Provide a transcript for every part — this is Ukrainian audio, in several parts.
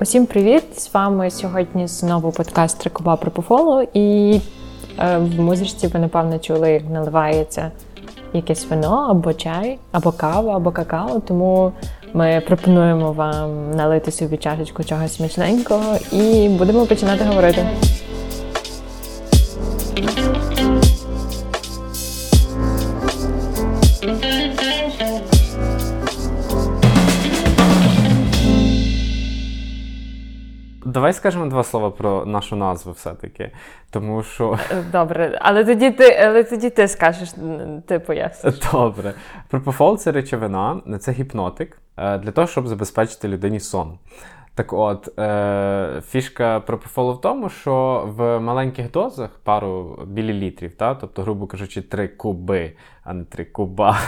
Усім привіт! З вами сьогодні знову подкаст Трикова Пропофоло. І е, в музичці ви напевно чули, як наливається якесь вино або чай, або кава, або какао. Тому ми пропонуємо вам налити собі чашечку чогось смачненького і будемо починати говорити. Давай скажемо два слова про нашу назву все-таки. Тому що. Е, Добре, але тоді ти, але тоді ти скажеш, ти поясниш. Добре. Пропофол це речовина, це гіпнотик е, для того, щоб забезпечити людині сон. Так от, е, фішка пропофолу в тому, що в маленьких дозах пару мілілітрів, та, тобто, грубо кажучи, 3 куби, а не 3 куба,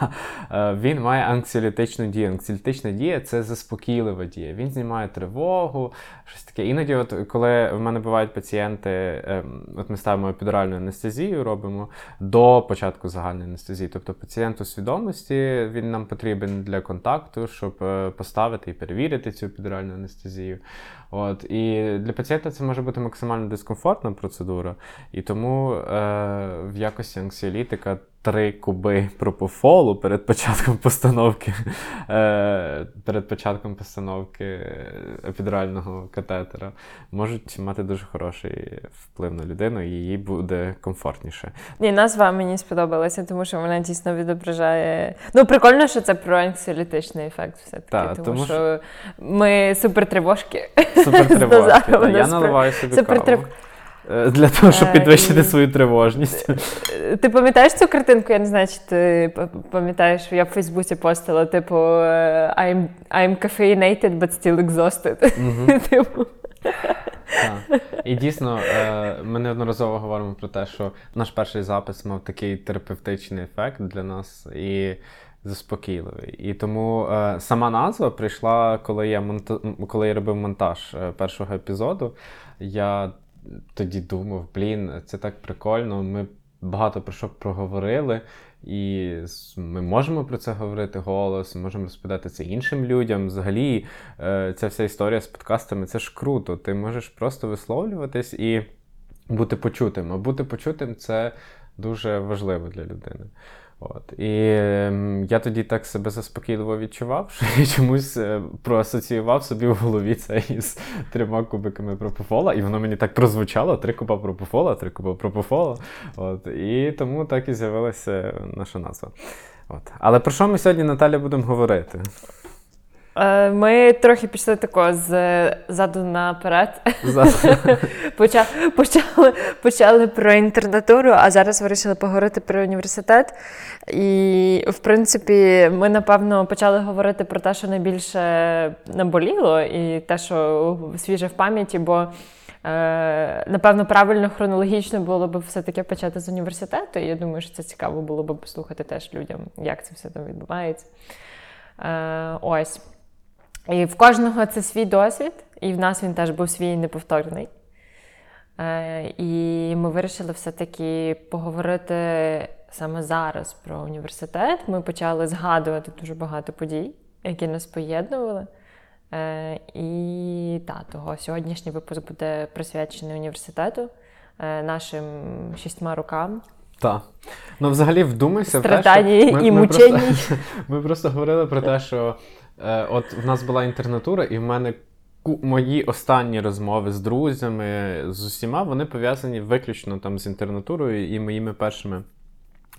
е, він має анксіолітичну дію. Анксіолітична дія це заспокійлива дія. Він знімає тривогу, щось таке. Іноді, от, коли в мене бувають пацієнти, е, от ми ставимо епідуральну анестезію, робимо до початку загальної анестезії. Тобто пацієнт у свідомості він нам потрібен для контакту, щоб е, поставити і перевірити цю епідуральну анестезію. От, І для пацієнта це може бути максимально дискомфортна процедура, і тому е, в якості анксіолітика три куби пропофолу перед початком постановки е, перед початком постановки епідурального катетера можуть мати дуже хороший вплив на людину, і їй буде комфортніше. Ні, назва мені сподобалася, тому що вона дійсно відображає. Ну, прикольно, що це про анксіолітичний ефект, все-таки. Та, тому, тому що ми супертривожки. Супертривожки. Я наливаю собі Супертрив- каву. Е, Для того, щоб Е, підвищити і- свою тривожність. Е, Ти пам'ятаєш цю картинку? Я не знаю, чи ти пам'ятаєш, я в Фейсбуці постила, типу, I'm, I'm caffeinated, but still exhausted. Типу. Так. І дійсно, ми неодноразово говоримо про те, що наш перший запис мав такий терапевтичний ефект для нас і заспокійливий. І тому сама назва прийшла, коли я монта... коли я робив монтаж першого епізоду. Я тоді думав, блін, це так прикольно. Ми багато про що проговорили. І ми можемо про це говорити голос, можемо розповідати це іншим людям. Взагалі, е, ця вся історія з подкастами це ж круто. Ти можеш просто висловлюватись і бути почутим. А бути почутим це дуже важливо для людини. От. І ем, я тоді так себе заспокійливо відчував, що я чомусь е, проасоціював собі в голові це із трьома кубиками пропофола, і воно мені так прозвучало: три куба пропофола, три куба пропофола. От. І тому так і з'явилася наша назва. От. Але про що ми сьогодні, Наталя, будемо говорити? Е, Ми трохи пішли тако з заду наперед. За- Поча- почали, почали про інтернатуру, а зараз вирішили поговорити про університет. І, в принципі, ми, напевно, почали говорити про те, що найбільше наболіло, і те, що свіже в пам'яті, бо. е, Напевно, правильно хронологічно було б все-таки почати з університету. І я думаю, що це цікаво було б послухати теж людям, як це все там відбувається. Е, Ось. І в кожного це свій досвід, і в нас він теж був свій неповторний. Е, і ми вирішили все-таки поговорити саме зараз про університет. Ми почали згадувати дуже багато подій, які нас поєднували. Е, і та, того сьогоднішній випуск буде присвячений університету, е, нашим шістьма рокам. Так. Ну, взагалі, вдумайся в те, що ми, і ми, просто, ми просто говорили про те, що е, от в нас була інтернатура, і в мене мої останні розмови з друзями, з усіма, вони пов'язані виключно там з інтернатурою і моїми першими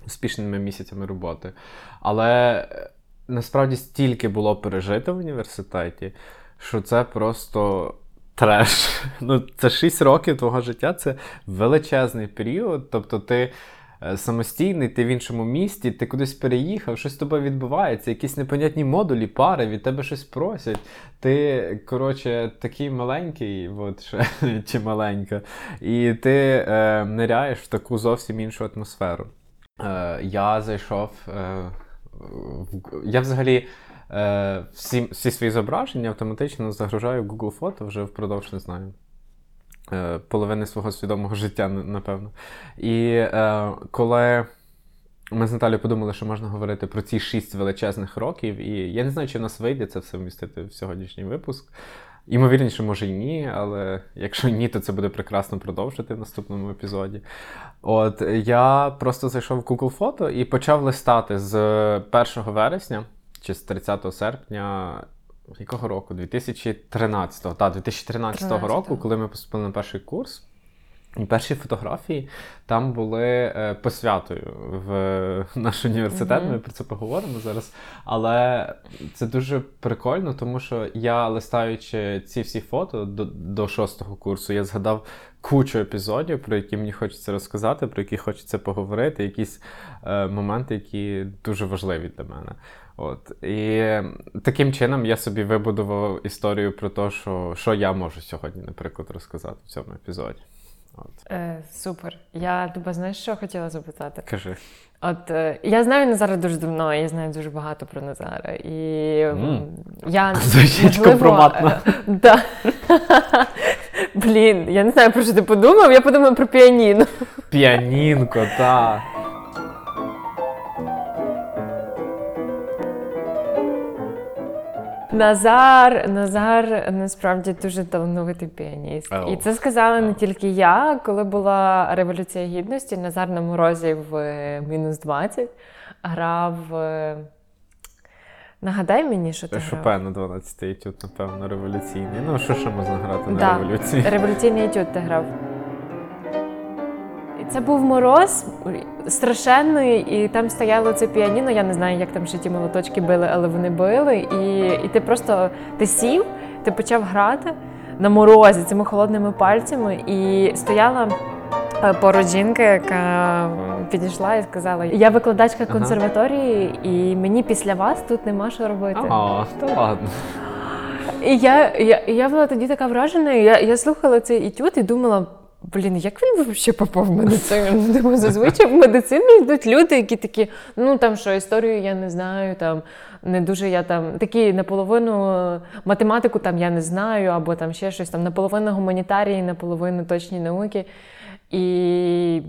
успішними місяцями роботи. Але е, насправді стільки було пережито в університеті, що це просто. Треш. Ну, це 6 років твого життя, це величезний період. Тобто ти самостійний, ти в іншому місті, ти кудись переїхав, щось з тобою відбувається, якісь непонятні модулі, пари, від тебе щось просять. Ти, коротше, такий маленький, от, чи маленька, і ти е, ниряєш в таку зовсім іншу атмосферу. Е, я зайшов. Е. Я взагалі. Е, всі, всі свої зображення автоматично загружаю Google Фото вже впродовж не знаю. Е, половини свого свідомого життя, напевно. І е, коли ми з Наталією подумали, що можна говорити про ці шість величезних років, і я не знаю, чи в нас вийде це все вмістити в сьогоднішній випуск. Імовірніше, може і ні, але якщо ні, то це буде прекрасно продовжити в наступному епізоді. От я просто зайшов в Google фото і почав листати з 1 вересня чи з 30 серпня. Якого року? 2013-го. Так, 2013 року, 13-го. коли ми поступили на перший курс. І перші фотографії там були е, посвятою в наш університет. Мгм. Ми про це поговоримо зараз. Але це дуже прикольно, тому що я, листаючи ці всі фото до, до шостого курсу, я згадав кучу епізодів, про які мені хочеться розказати, про які хочеться поговорити, якісь е, моменти, які дуже важливі для мене. От. І таким чином я собі вибудував історію про те, що, що я можу сьогодні, наприклад, розказати в цьому епізоді. От. Е, супер. Я тебе знаєш, що хотіла запитати? Кажи. От е, я знаю Назара дуже давно, я знаю дуже багато про Назара. І Мм. я можливо, компроматно. е, Да. Блін, я не знаю, про що ти подумав. Я подумав про піаніно. Піанінко, так. Назар, Назар насправді дуже талановитий піаніст. Ау. І це сказала не тільки я, коли була революція гідності. Назар на морозі в е, мінус 20 грав. е, Нагадай мені, що ти грав. Шопен 12 етюд, напевно, революційний. Ну, що ще можна грати на Да. революції? Революційний етюд ти грав. Це був мороз страшенний, і там стояло це піаніно. Я не знаю, як там ще ті молоточки били, але вони били. І, і ти просто ти сів, ти почав грати на морозі цими холодними пальцями, і стояла. е, Поруч жінка, яка підійшла і сказала: Я викладачка консерваторії, і мені після вас тут нема що робити. А, та ладно. І я, я, я була тоді така вражена, я, я слухала цей етюд і думала. Блін, як він взагалі попав в медицину? Тому зазвичай в медицину йдуть люди, які такі, ну там що історію я не знаю, там не дуже я там такі наполовину математику там я не знаю, або там ще щось там наполовину гуманітарії, наполовину точні науки. І,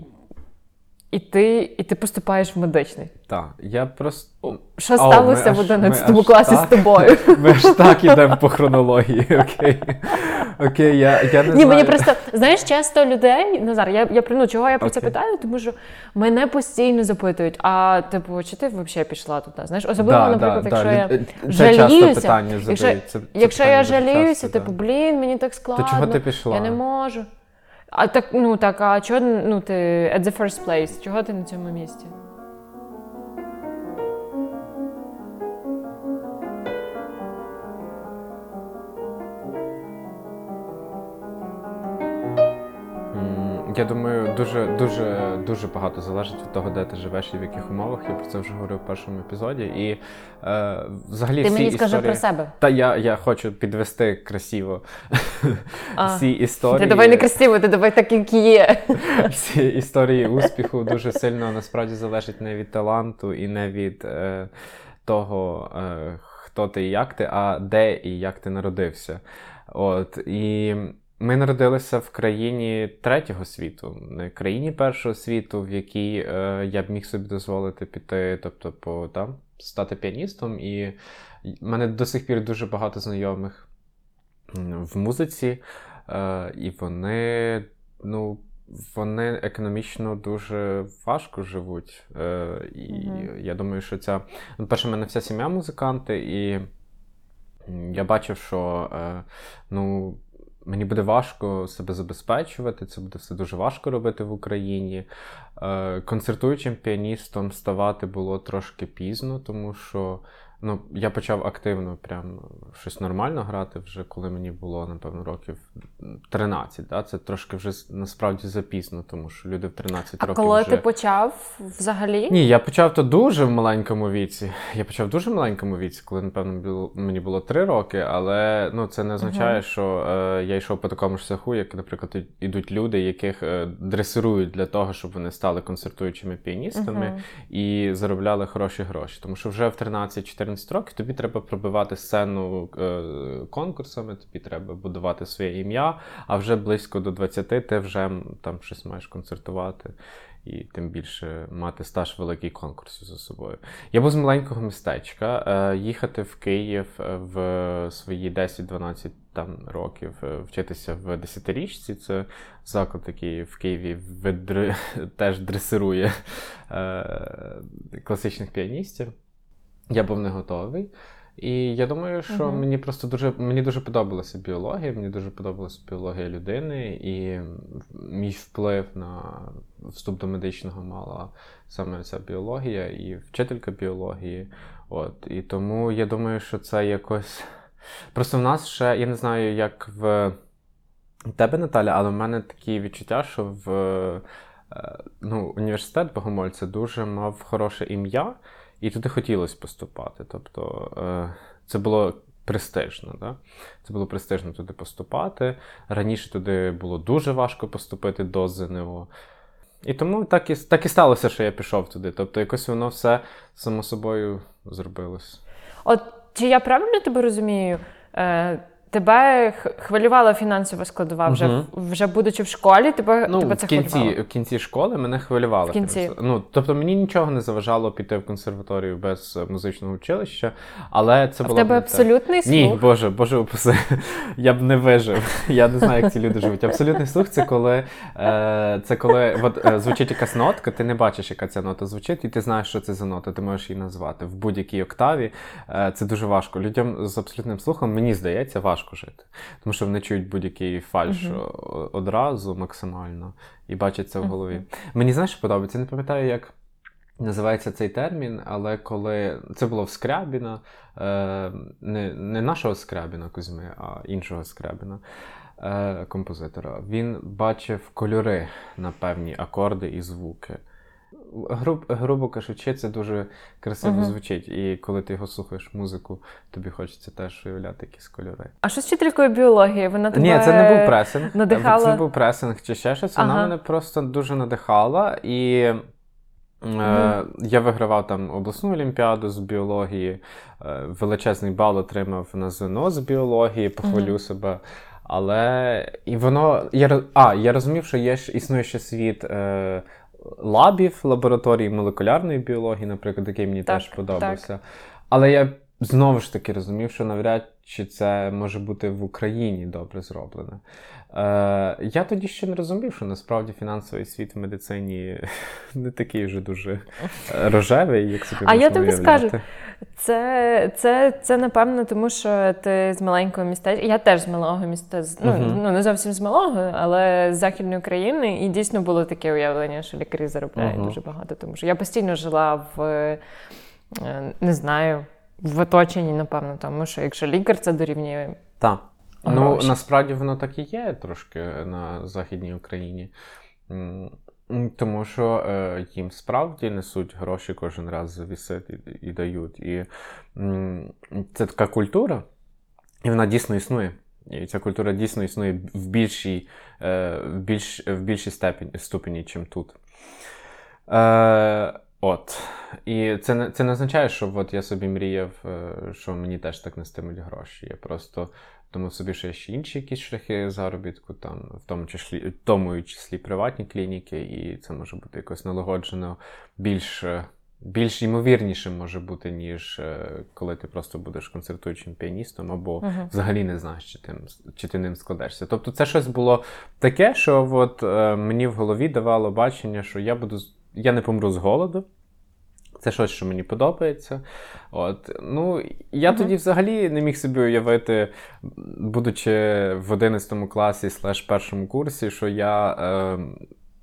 і, ти, і ти поступаєш в медичний. Так, я просто. Що О, сталося ми в аж- 11 ми класі так? з тобою? Ми ж так ідемо по хронології, окей. Окей, я, я не Ні, знаю. мені просто знаєш, часто людей Назар, я, я ну, чого я про це питаю? Тому що мене постійно запитують: а типу, чи ти взагалі пішла туди? Знаєш, особливо, Да, наприклад, да, якщо да, я е, це часто жаліюся, питання якщо, це- це якщо питання я жаліюся, часто, типу, да. блін, мені так складно. То чого ти пішла? Я не можу. А так, ну так, а чого ну ти at the first place? Чого ти на цьому місці? Я думаю, дуже, дуже, дуже багато залежить від того, де ти живеш і в яких умовах. Я про це вже говорив в першому епізоді. І е, взагалі Ти всі мені скажи історії... про себе. Та я, я хочу підвести красиво А. всі історії. Ти давай не красиво, ти давай так, як є. Всі історії успіху дуже сильно насправді залежать не від таланту і не від е, того, е, хто ти і як ти, а де і як ти народився. От і ми народилися в країні третього світу, не країні першого світу, в якій е, я б міг собі дозволити піти, тобто по там стати піаністом. І в мене до сих пір дуже багато знайомих в музиці, е, і вони, ну. Вони економічно дуже важко живуть. Е, і Мгм. я думаю, що ця. Ну, перше, в мене вся сім'я музиканти, і я бачив, що е, ну, мені буде важко себе забезпечувати, це буде все дуже важко робити в Україні. Е, концертуючим піаністом ставати було трошки пізно, тому що ну, я почав активно прям щось нормально грати, вже коли мені було, напевно, років 13. Да? Це трошки вже насправді запізно, тому що люди в 13 А років. коли вже... ти почав взагалі? Ні, я почав то дуже в маленькому віці. Я почав в дуже маленькому віці, коли, напевно, було, мені було три роки, але ну, це не означає, Ага. що е, я йшов по такому ж шляху, як, наприклад, ідуть люди, яких е, дресирують для того, щоб вони стали концертуючими піаністами Мгм. і заробляли хороші гроші. Тому що вже в 13-14 років тобі треба пробивати сцену е, конкурсами, тобі треба будувати своє ім'я, а вже близько до 20 ти вже там щось маєш концертувати. і тим більше мати стаж великий конкурсів за собою. Я був з маленького містечка. Е, їхати в Київ е, в свої 10-12 там років вчитися в десятирічці. Це заклад, який в Києві видр... теж дресирує класичних піаністів. Я був не готовий. І я думаю, що Мгм. мені просто дуже мені дуже подобалася біологія, мені дуже подобалася біологія людини, і мій вплив на вступ до медичного мала саме ця біологія і вчителька біології. От і тому я думаю, що це якось. Просто в нас ще, я не знаю, як в тебе, Наталя, але в мене такі відчуття, що в е, ну, університет Богомольця дуже мав хороше ім'я, і туди хотілося поступати. Тобто е, це було престижно. Да? Це було престижно туди поступати. Раніше туди було дуже важко поступити до ЗНО. І тому так і, так і сталося, що я пішов туди. Тобто, якось воно все само собою зробилось. От чи я правильно тебе розумію? Е, тебе хвилювала фінансова складова вже, в- вже будучи в школі, тебе, Ну, тебе в кінці, хвилювало? в кінці школи мене хвилювало. В кінці. Ну, тобто мені нічого не заважало піти в консерваторію без е, музичного училища, але це А було. б тебе не те. абсолютний слух? Ні, Боже, Боже, упаси. Я б не вижив. Я не знаю, як ці люди живуть. Абсолютний слух це коли, е, це коли от, е, звучить якась нотка, ти не бачиш, яка ця нота звучить, і ти знаєш, що це за нота, ти можеш її назвати. В будь-якій октаві е, це дуже важко. Людям з абсолютним слухом, мені здається, важко жити. Тому що вони чують будь-який фальш о- одразу максимально і бачать це в голові. Мгм. Мені знаєш, що подобається? Не пам'ятаю, як. Називається цей термін, але коли це було в Скрябіна, е, не, не нашого Скрябіна Кузьми, а іншого Скрябіна, е, композитора, він бачив кольори на певні акорди і звуки. Груб, грубо кажучи, це дуже красиво Мгм. звучить. І коли ти його слухаєш музику, тобі хочеться теж уявляти якісь кольори. А що з вчителькою біології? Вона тебе... Ні, це не був пресинг. надихала? Це не був пресинг чи ще щось. Вона Ага. мене просто дуже надихала. І е, Мгм. я вигравав там обласну олімпіаду з біології, е, величезний бал отримав на ЗНО з біології, похвалю Мгм. себе. Але і воно. Я, а, я розумів, що є ж існує ще світ. Е, Лабів лабораторії молекулярної біології, наприклад, який мені Так, теж подобався. Але я знову ж таки розумів, що навряд чи це може бути в Україні добре зроблено. Е, я тоді ще не розумів, що насправді фінансовий світ в медицині не такий вже дуже рожевий, як собі А я тобі уявляти. скажу, Це, це, це напевно, тому що ти з маленького містечка. Я теж з малого міста, ну, Мгм. ну не зовсім з малого, але з Західної України. І дійсно було таке уявлення, що лікарі заробляють Мгм. дуже багато. Тому що я постійно жила в е, не знаю, в оточенні, напевно, тому що якщо лікар це дорівнює. Так. Ну, насправді воно так і є трошки на Західній Україні. Тому що е, їм справді несуть гроші кожен раз за візит і, і дають. І м, це така культура, і вона дійсно існує. І ця культура дійсно існує в більшій, е, в більш, в більшій степені, ступені, чим тут. Е, от. І це не, це не означає, що от я собі мріяв, е, що мені теж так нестимуть гроші. Я просто думав собі, що є ще інші якісь шляхи заробітку, там, в тому числі, в тому числі приватні клініки, і це може бути якось налагоджено більш. е, Більш ймовірнішим може бути, ніж е, коли ти просто будеш концертуючим піаністом, або Мгм. взагалі не знаєш, чи ти, чи ти ним складешся. Тобто, це щось було таке, що от, е, мені в голові давало бачення, що я буду я не помру з голоду. Це щось, що мені подобається. От. Ну, я Мгм. тоді взагалі не міг собі уявити, будучи в 11 класі слеш першому курсі, що я е,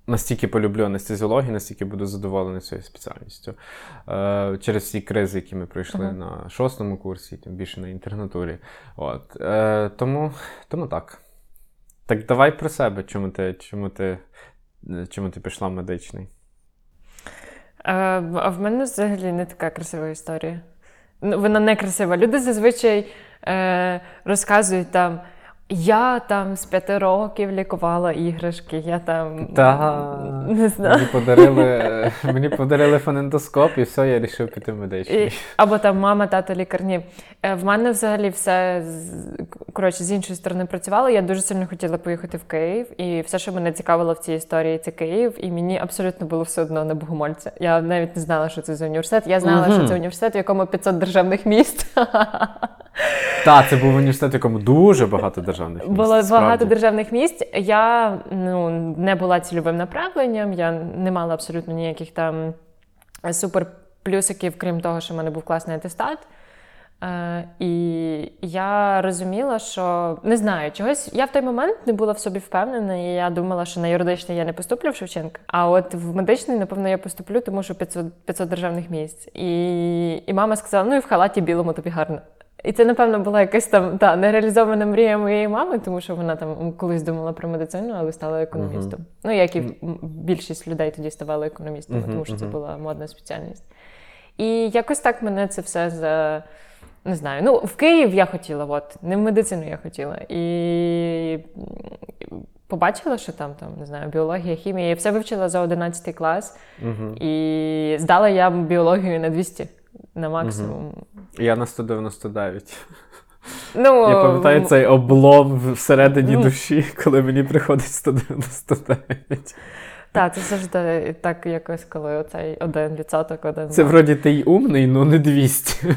настільки полюблю анестезіологію, настільки буду задоволений цією спеціальністю. Е, через всі кризи, які ми пройшли Мгм. на шостому курсі, тим більше на інтернатурі. От. Е, тому, тому так. Так давай про себе, чому ти, чому ти, чому ти пішла в медичний? А в мене взагалі не така красива історія. Ну, Вона не красива. Люди зазвичай е, розказують там. Я там з п'яти років лікувала іграшки, я там Та. не знаю. Мені подарили, мені подарили фонендоскоп, і все, я вирішив піти в медичний. Або там мама, тато, лікарні. Е, В мене взагалі все коротше, з іншої сторони працювало. Я дуже сильно хотіла поїхати в Київ, і все, що мене цікавило в цій історії, це Київ. І мені абсолютно було все одно на Богомольця. Я навіть не знала, що це за університет. Я знала, Мгм. що це університет, в якому 500 державних міст. Так, це був університет, в якому дуже багато державних місць. Було справді. багато державних місць. Я ну, не була цільовим направленням, я не мала абсолютно ніяких там суперплюсиків, крім того, що в мене був класний атестат. Е, і я розуміла, що не знаю, чогось я в той момент не була в собі впевнена, і я думала, що на юридичний я не поступлю в Шевченка. А от в медичний, напевно, я поступлю, тому що 500, 500 державних місць. І, і мама сказала: ну і в халаті білому тобі гарно. І це, напевно, була якась там та нереалізована мрія моєї мами, тому що вона там колись думала про медицину, але стала економістом. Ну, як і більшість людей тоді ставали економістами, Мгм, тому що це була модна спеціальність. І якось так мене це все за. Не знаю. Ну, в Київ я хотіла, от, не в медицину я хотіла. І побачила, що там, там, не знаю, біологія, хімія. Я все вивчила за 11 клас. Мгм. І здала я біологію на 200 на максимум. Я на 199. Ну, Я пам'ятаю цей облом всередині Ну. душі, коли мені приходить 199. Так, це завжди так якось, коли оцей один відсоток, один. Це вроді ти й умний, ну не 200.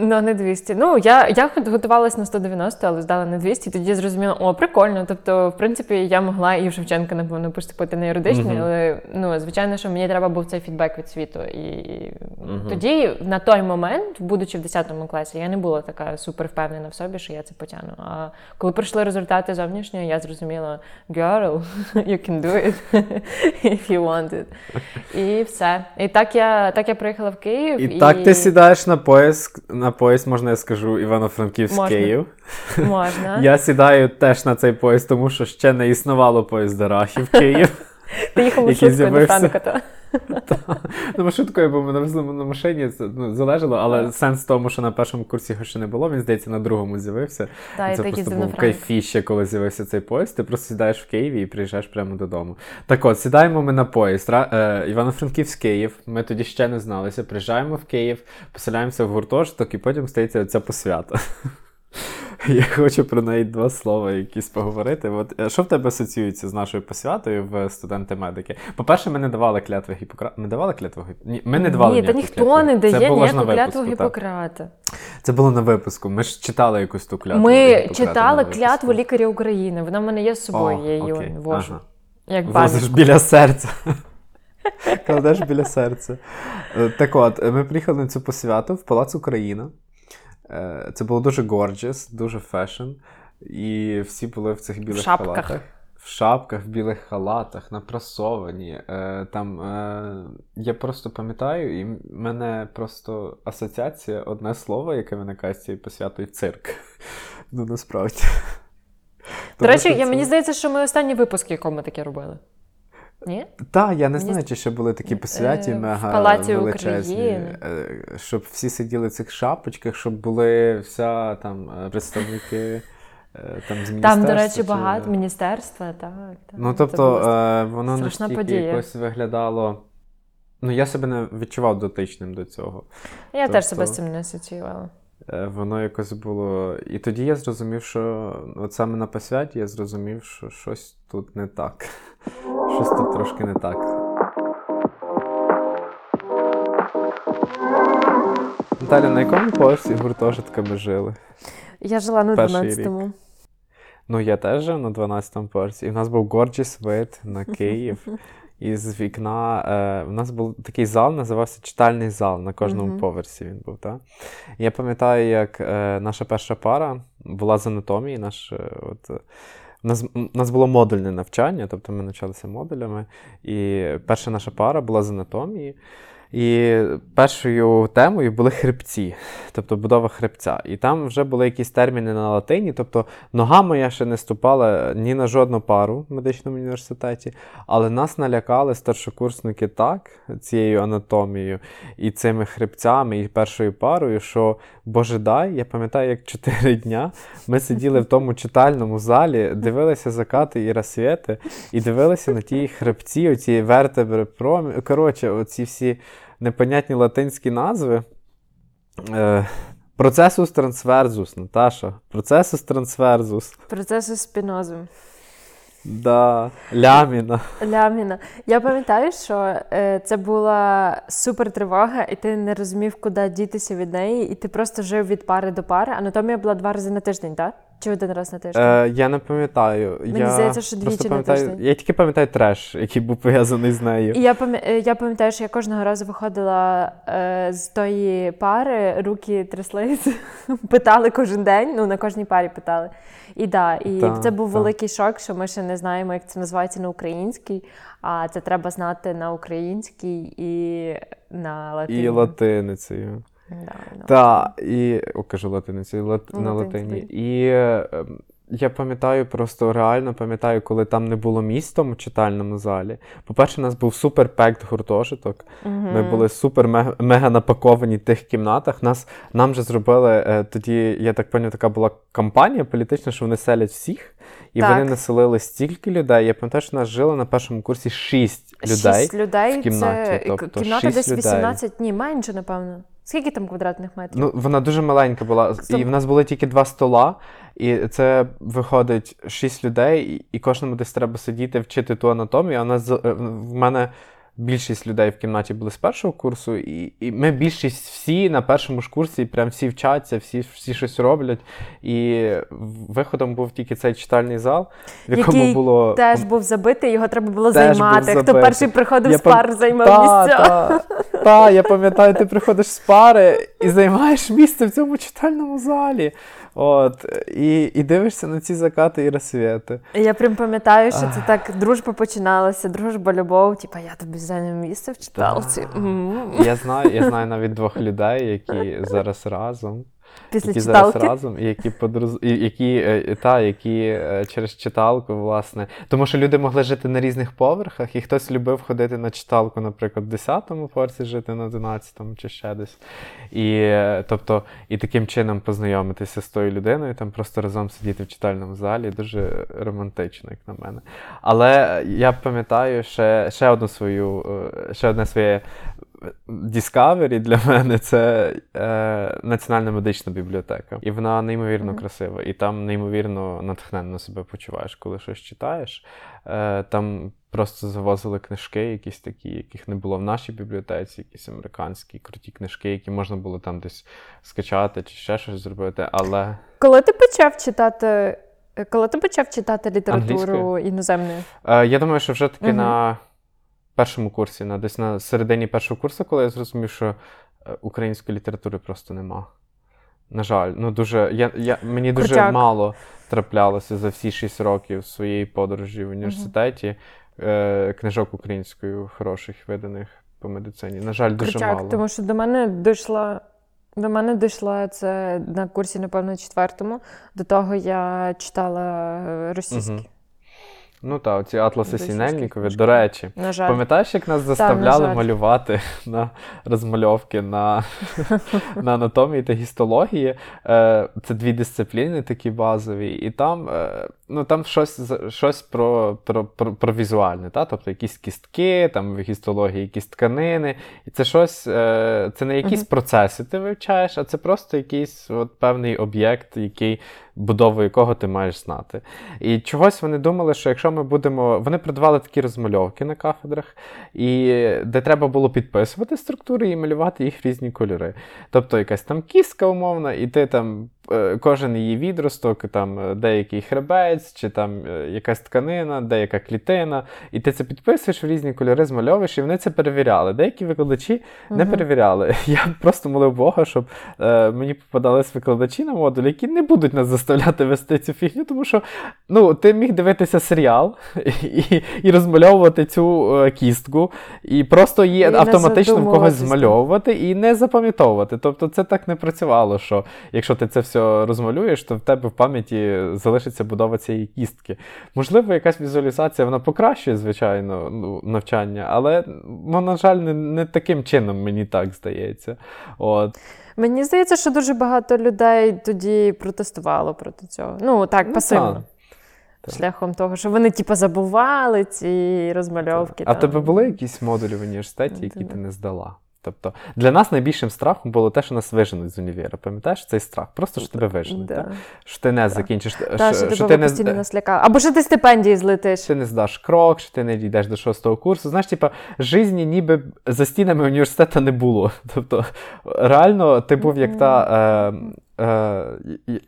Ну, не 200. Ну, я, я готувалась на 190, але здала на 200, тоді зрозуміла, о, прикольно. Тобто, в принципі, я могла і в Шевченка, напевно, поступити на юридичний, Мгм. але ну, звичайно, що мені треба був цей фідбек від світу. І Мгм. тоді, на той момент, будучи в 10 класі, я не була така супер впевнена в собі, що я це потягну. А коли прийшли результати зовнішньої, я зрозуміла, girl, you can do it if you want it. І все. І так я, так я приїхала в Київ. І так ти сідаєш на поїзд, на поїзд, можна я скажу, Івано-Франківськ Можна. Київ. Можна. Я сідаю теж на цей поїзд, тому що ще не існувало поїзда Рахів Київ. Ти їхав маршруткою до. Франка. Ну, маршруткою, бо ми навезли на машині, це ну, залежало, але сенс в тому, що на першому курсі його ще не було, він здається, на другому з'явився. Та, це просто був кайфіще, коли з'явився цей поїзд. Ти просто сідаєш в Києві і приїжджаєш прямо додому. Так от, сідаємо ми на поїзд. Е, Івано-Франківськ Київ. Ми тоді ще не зналися. Приїжджаємо в Київ, поселяємося в гуртожиток, і потім стається ця посвята. Я хочу про неї два слова якісь поговорити. От, е, що в тебе асоціюється з нашою посвятою в студенти-медики? По-перше, ми не давали клятви Гіппократа. Ми давали клятву Гіп- Ні, ми не давали Ні, та ніхто клятви. не дає ніяку клятву. Гіппократа. Це було на випуску. Ми ж читали якусь ту клятву. Ми Гіппократа читали клятву лікаря України. Вона в мене є з собою, О, я її окей. вожу. Ага. Як Возиш біля серця. Кладеш біля серця. Е, Так от, ми приїхали на цю посвяту в Палац Україна. Е, Це було дуже gorgeous, дуже fashion. І всі були в цих білих шапках. халатах. В шапках, в білих халатах, напрасовані. Е, Там е, я просто пам'ятаю, і в мене просто асоціація, одне слово, яке виникає з цією посвятою цирк. Ну, насправді. До речі, я, мені здається, що ми останній випуск, якому таке робили. Ні? Так, я не Мені знаю, чи ще були такі посвяті Е, в мега величезні, України. е, щоб всі сиділи в цих шапочках, щоб були вся там е, представники е, там з. Там, до речі, чи- багато міністерства, так. так. Ну, тобто, е, воно настільки подія. якось виглядало. Ну, я себе не відчував дотичним до цього. Я теж себе з тобто- цим не асоціювала. Е, Воно якось було. І тоді я зрозумів, що от саме на посвяті я зрозумів, що щось тут не так. Щось тут трошки не так. Наталя, на якому поверсі гуртожитка ми жили? Я жила на Перший 12-му. Ну, я теж жив на 12-му поверсі, і в нас був gorgeous вид на Київ. І з вікна е, у нас був такий зал, називався читальний зал на кожному Мгм. поверсі він був. Так? І я пам'ятаю, як е, наша перша пара була з анатомії. Наш, е, от, у нас, нас було модульне навчання, тобто ми навчалися модулями. І перша наша пара була з анатомії. І першою темою були хребці, тобто будова хребця. І там вже були якісь терміни на латині. Тобто нога моя ще не ступала ні на жодну пару в медичному університеті, але нас налякали старшокурсники так цією анатомією і цими хребцями, і першою парою, що боже дай, я пам'ятаю, як чотири дня ми сиділи в тому читальному залі, дивилися закати і розсвіти, і дивилися на ті хребці, оці вертебри, промі... коротше, оці всі непонятні латинські назви. Е, Процесус трансверзус, Наташа. Процесус трансверзус. Процесу спінозу. Да. Ляміна. Ляміна. Я пам'ятаю, що е, це була супер тривога, і ти не розумів, куди дітися від неї, і ти просто жив від пари до пари. Анатомія була два рази на тиждень, так? Чи один раз на тиждень? Е, я не пам'ятаю. Мені я здається, що двічі на пам'ятаю- тиждень. Я тільки пам'ятаю треш, який був пов'язаний з нею. І я пам'я- е, я пам'ятаю, що я кожного разу виходила е, з тої пари, руки тряслись, питали кожен день, ну на кожній парі питали. І да, і Так, це був так. великий шок, що ми ще не знаємо, як це називається на українській, а це треба знати на українській і на латині. І латиницею. Да. Так, і о, кажу латиницею, лат... На латині. І е, ем, я пам'ятаю, просто реально пам'ятаю, коли там не було місць в читальному залі. По-перше, у нас був супер пект гуртожиток. Ми були супер мега, напаковані в тих кімнатах. Нас, нам же зробили е, тоді, я так пам'ятаю, така була кампанія політична, що вони селять всіх, і Так. вони населили стільки людей. Я пам'ятаю, що нас жило на першому курсі шість людей. Шість людей в кімнаті, це тобто кімната шість десь людей. 18, ні, менше, напевно. Скільки там квадратних метрів? Ну, вона дуже маленька була. Стоп. І в нас були тільки два стола, і це виходить шість людей, і- кожному десь треба сидіти, вчити ту анатомію. А з- е, в мене більшість людей в кімнаті були з першого курсу, і, і ми більшість всі на першому ж курсі, прям всі вчаться, всі, всі щось роблять. І виходом був тільки цей читальний зал, в якому Який було. Теж був забитий, його треба було Теж займати. Хто перший приходив Я з пар, пам- займав та, місця. Та, та, я пам'ятаю, ти приходиш з пари і займаєш місце в цьому читальному залі. От, і, і дивишся на ці закати і розсвіти. Я прям пам'ятаю, що це так дружба починалася, дружба, любов. Типа, я тобі зайняв місце в читалці. Я знаю, я знаю навіть двох людей, які зараз разом. Після які зараз разом, і які подруз... і які, е, та, які е, через читалку, власне. Тому що люди могли жити на різних поверхах, і хтось любив ходити на читалку, наприклад, в 10-му поверсі, жити на 11-му чи ще десь. І, е, тобто, і таким чином познайомитися з тою людиною, там просто разом сидіти в читальному залі, дуже романтично, як на мене. Але я пам'ятаю ще, ще одну свою, ще одне своє Discovery для мене це е, Національна медична бібліотека. І вона неймовірно Мгм. красива. І там неймовірно натхненно себе почуваєш, коли щось читаєш. Е, там просто завозили книжки, якісь такі, яких не було в нашій бібліотеці, якісь американські круті книжки, які можна було там десь скачати чи ще щось зробити. Але Коли ти почав читати, коли ти почав читати літературу Англійською? іноземною? е, я думаю, що вже таки Мгм. на першому курсі, на десь на середині першого курсу, коли я зрозумів, що е, української літератури просто нема. На жаль, ну дуже я, я мені дуже Крутяк. мало траплялося за всі шість років своєї подорожі в університеті е, книжок українською хороших виданих по медицині. На жаль, дуже Крутяк, мало. тому що до мене дійшла. До мене дійшла це на курсі, напевно, четвертому. До того я читала е, російські. Мгм. Ну так, ці атласи Сінельнікові, до речі. На жаль. Пам'ятаєш, як нас заставляли жаль. малювати на розмальовки на, на анатомії та гістології? Е, Це дві дисципліни такі базові, і там, е, ну, там щось, щось про, про, про, про візуальне, та? тобто якісь кістки, там в гістології якісь тканини. І це щось, е, це не якісь Мгм. процеси ти вивчаєш, а це просто якийсь от, певний об'єкт, який будову якого ти маєш знати. І чогось вони думали, що якщо ми будемо. Вони продавали такі розмальовки на кафедрах, і де треба було підписувати структури і малювати їх в різні кольори. Тобто якась там кістка умовна, і ти там кожен її відросток, там е, деякий хребець, чи там е, якась тканина, деяка клітина. І ти це підписуєш в різні кольори, змальовуєш, і вони це перевіряли. Деякі викладачі не перевіряли. Я просто молив Бога, щоб е, мені попадались викладачі на модуль, які не будуть нас заставляти вести цю фігню, тому що ну, ти міг дивитися серіал і, і розмальовувати цю е, кістку, і просто її І автоматично в когось змальовувати і не запам'ятовувати. Тобто це так не працювало, що якщо ти це все розмалюєш, то в тебе в пам'яті залишиться будова цієї кістки. Можливо, якась візуалізація вона покращує, звичайно, ну, навчання, але, ну, на жаль, не, не таким чином мені так здається. От. Мені здається, що дуже багато людей тоді протестувало проти цього. Ну, так, Ну, пасивно. так. Так. Шляхом того, що вони, типу, забували ці розмальовки. А в там. тебе були якісь модулі в університеті, які ти не здала? Тобто для нас найбільшим страхом було те, що нас виженуть з універа. Пам'ятаєш цей страх? Просто що тебе виженуть. Да. так? Що ти не да. закінчиш, да, що, що, що ти не, нас лякає. Або що ти стипендії злетиш. ти не здаш крок, що ти не дійдеш до шостого курсу. Знаєш, типа, житті ніби за стінами університету не було. Тобто, реально, ти був як та. Е,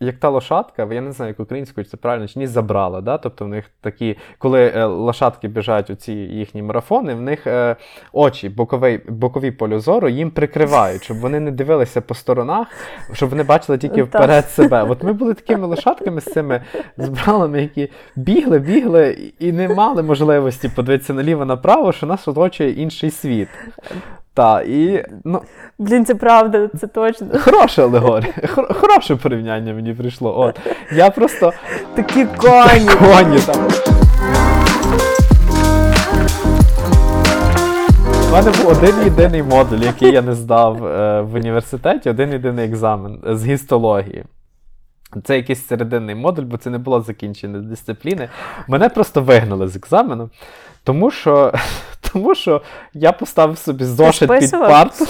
як та лошадка, я не знаю, як українською, це правильно, чи ні, забрала. Да? Тобто в них такі, коли е, лошадки біжать у ці їхні марафони, в них е, очі, боковий, бокові полю зору їм прикривають, щоб вони не дивилися по сторонах, щоб вони бачили тільки вперед себе. От ми були такими лошадками з цими збралами, які бігли, бігли і не мали можливості подивитися наліво направо, що нас оточує інший світ. Так, і ну, Блін, це правда, це точно. хороша алегорія, хор- хороше порівняння мені прийшло. От. Я просто Такі коні. коні там. У мене був один єдиний модуль, який я не здав е, в університеті, один єдиний екзамен е, з гістології. Це якийсь серединний модуль, бо це не було закінчення дисципліни. Мене просто вигнали з екзамену, тому що, тому що я поставив собі зошит під парту.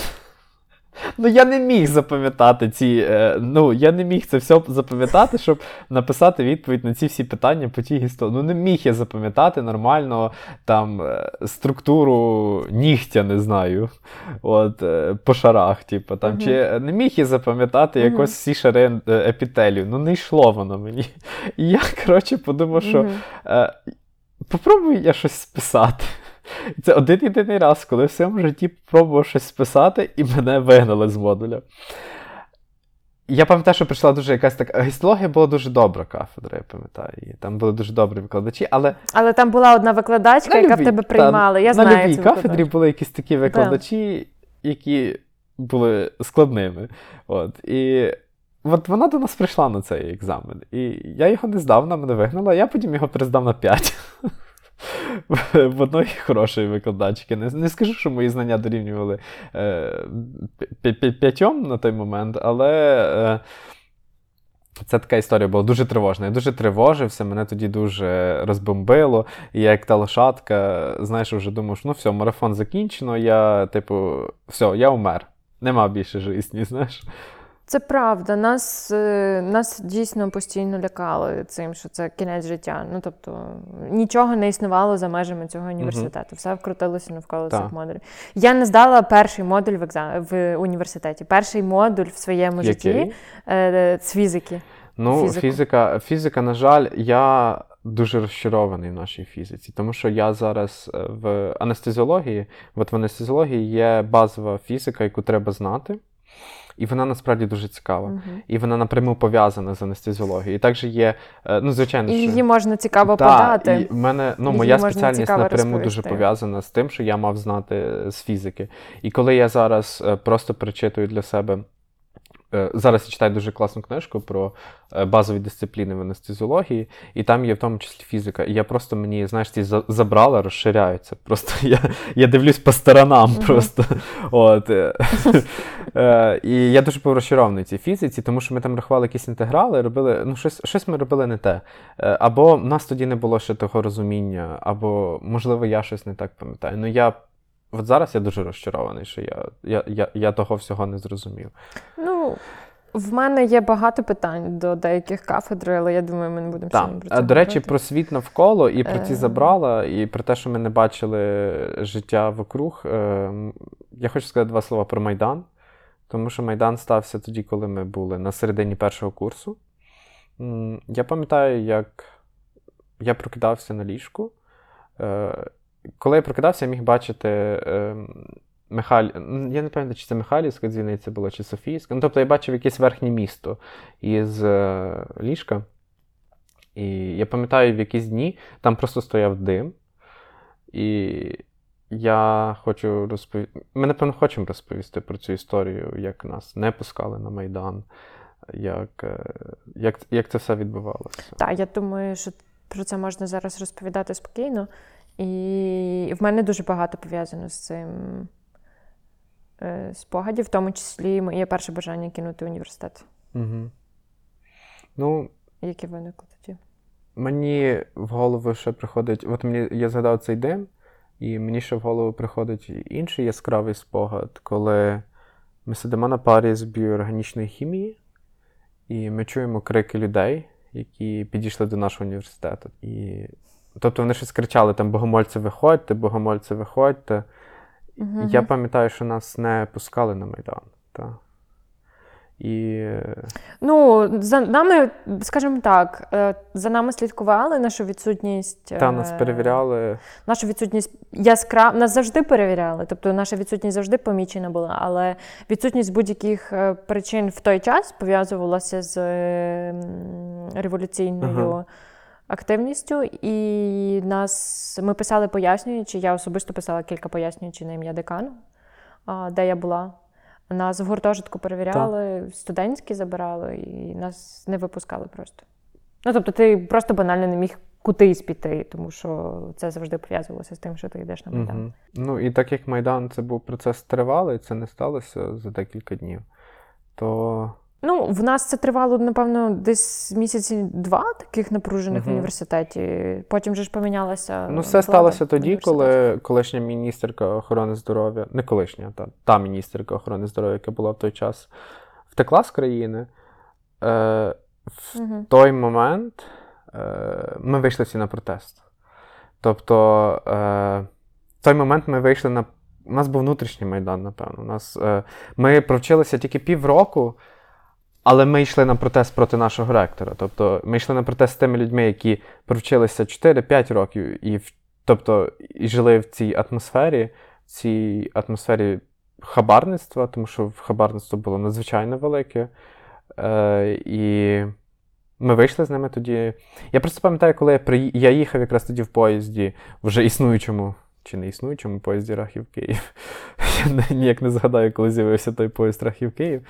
Ну, я не міг запам'ятати ці. Е, ну, я не міг це все запам'ятати, щоб написати відповідь на ці всі питання по тій історії. Ну, не міг я запам'ятати нормально там е, структуру нігтя, не знаю. От, е, по шарах, типу, там. Мгм. Чи не міг я запам'ятати Мгм. якось всі шари епітелію. Ну, не йшло воно мені. І я, коротше, подумав, що. Мгм. Попробую я щось списати. Це один єдиний раз, коли в своєму житті пробував щось списати, і мене вигнали з модуля. Я пам'ятаю, що прийшла дуже якась така. Гістологія була дуже добра кафедра, я пам'ятаю. І там були дуже добрі викладачі, але Але там була одна викладачка, яка в любій- тебе та, приймала. Я на знаю любій цю кафедрі були якісь такі викладачі, які були складними. От. І от вона до нас прийшла на цей екзамен. І я його не здав, вона мене вигнала, я потім його перездав на 5. В одної хорошої викладачки. Не, не скажу, що мої знання дорівнювали е, п'я- п'я- п'ятьом на той момент, але. Е, це така історія була дуже тривожна. Я дуже тривожився, мене тоді дуже розбомбило. І я як та лошадка, знаєш, вже думав, що ну все, марафон закінчено, я, типу, все, я умер. Нема більше житті, знаєш. Це правда. Нас, е, нас дійсно постійно лякали цим, що це кінець життя. Ну тобто нічого не існувало за межами цього університету. Все вкрутилося навколо Так. цих модулів. Я не здала перший модуль в екзам... в університеті. Перший модуль в своєму житті е, з фізики. Ну, Фізику. фізика, фізика, на жаль, я дуже розчарований в нашій фізиці, тому що я зараз е, в анестезіології, от в анестезіології є базова фізика, яку треба знати, і вона насправді дуже цікава. Мгм. І вона напряму пов'язана з анестезіологією. І також є, е, ну, звичайно, І що... її можна цікаво да, подати. І мене, ну, Її моя спеціальність напряму напряму дуже пов'язана з тим, що я мав знати з фізики. І коли я зараз е, просто прочитую для себе. Е, Зараз я читаю дуже класну книжку про е, базові дисципліни в анестезіології, і там є в тому числі фізика. І я просто мені, знаєш, ці забрала, розширяються. Просто я, я дивлюсь по сторонам Мгм. просто. От. е. І я дуже був розчарований цій фізиці, тому що ми там рахували якісь інтеграли, робили, ну, щось, щось ми робили не те. Або в нас тоді не було ще того розуміння, або, можливо, я щось не так пам'ятаю. Ну, я. От зараз я дуже розчарований, що я, я, я, я того всього не зрозумів. Ну, в мене є багато питань до деяких кафедр, але я думаю, ми не будемо сьогодні про це До речі, говорити. про світ навколо і про ці Е. забрала, і про те, що ми не бачили життя вокруг. Е, Я хочу сказати два слова про Майдан. тому що Майдан стався тоді, коли ми були на середині першого курсу. Я пам'ятаю, як я прокидався на ліжку. Коли я прокидався, я міг бачити е, Михаль... Я не пам'ятаю, чи це Михайлівська дзвіниця була, чи Софійська. Ну, тобто я бачив якесь верхнє місто із е, ліжка. І я пам'ятаю, в якісь дні там просто стояв дим. І я хочу розповісти. Ми, напевно, хочемо розповісти про цю історію, як нас не пускали на Майдан, як, е, як, як це все відбувалося. Так, я думаю, що про це можна зараз розповідати спокійно. І в мене дуже багато пов'язано з цим е, спогадів, в тому числі моє перше бажання кинути університет, Угу. Ну, яке виникло тоді. Мені в голову ще приходить, от мені я згадав цей дим, і мені ще в голову приходить інший яскравий спогад, коли ми сидимо на парі з біоорганічної хімії, і ми чуємо крики людей, які підійшли до нашого університету. І... Тобто вони щось кричали: там богомольці, виходьте, богомольці, виходьте. Мгм. Я пам'ятаю, що нас не пускали на Майдан. Та. І Ну, за нами, скажімо так, е, за нами слідкували нашу відсутність. та нас е, перевіряли. Нашу відсутність яскрав нас завжди перевіряли, тобто наша відсутність завжди помічена була, але відсутність будь-яких е, причин в той час пов'язувалася з революційною Ага. Активністю, і нас ми писали пояснюючи. Я особисто писала кілька пояснюючи на ім'я декану, де я була. Нас в гуртожитку перевіряли, студентські забирали, і нас не випускали просто. Ну, тобто, ти просто банально не міг кудись піти, тому що це завжди пов'язувалося з тим, що ти йдеш на Майдан. Мгм. Ну і так як Майдан це був процес тривалий, це не сталося за декілька днів. То Ну, в нас це тривало, напевно, десь місяці два таких напружених в університеті. Потім же ж помінялася. ну, все сталося тоді, коли колишня міністерка охорони здоров'я, не колишня, та, та міністерка охорони здоров'я, яка була в той час, втекла з країни. Е, в Мгм. той момент е, ми вийшли всі на протест. Тобто, е, в той момент ми вийшли на. У нас був внутрішній майдан, напевно. У нас, е, ми провчилися тільки півроку, але ми йшли на протест проти нашого ректора. Тобто, ми йшли на протест з тими людьми, які провчилися 4-5 років, і, тобто, і жили в цій атмосфері, в цій атмосфері хабарництва, тому що хабарництво було надзвичайно велике. Е, і ми вийшли з ними тоді. Я просто пам'ятаю, коли я, приї... я їхав якраз тоді в поїзді, вже існуючому чи не існуючому поїзді Рахів Київ. Я ніяк не згадаю, коли з'явився той поїзд Рахів Київ.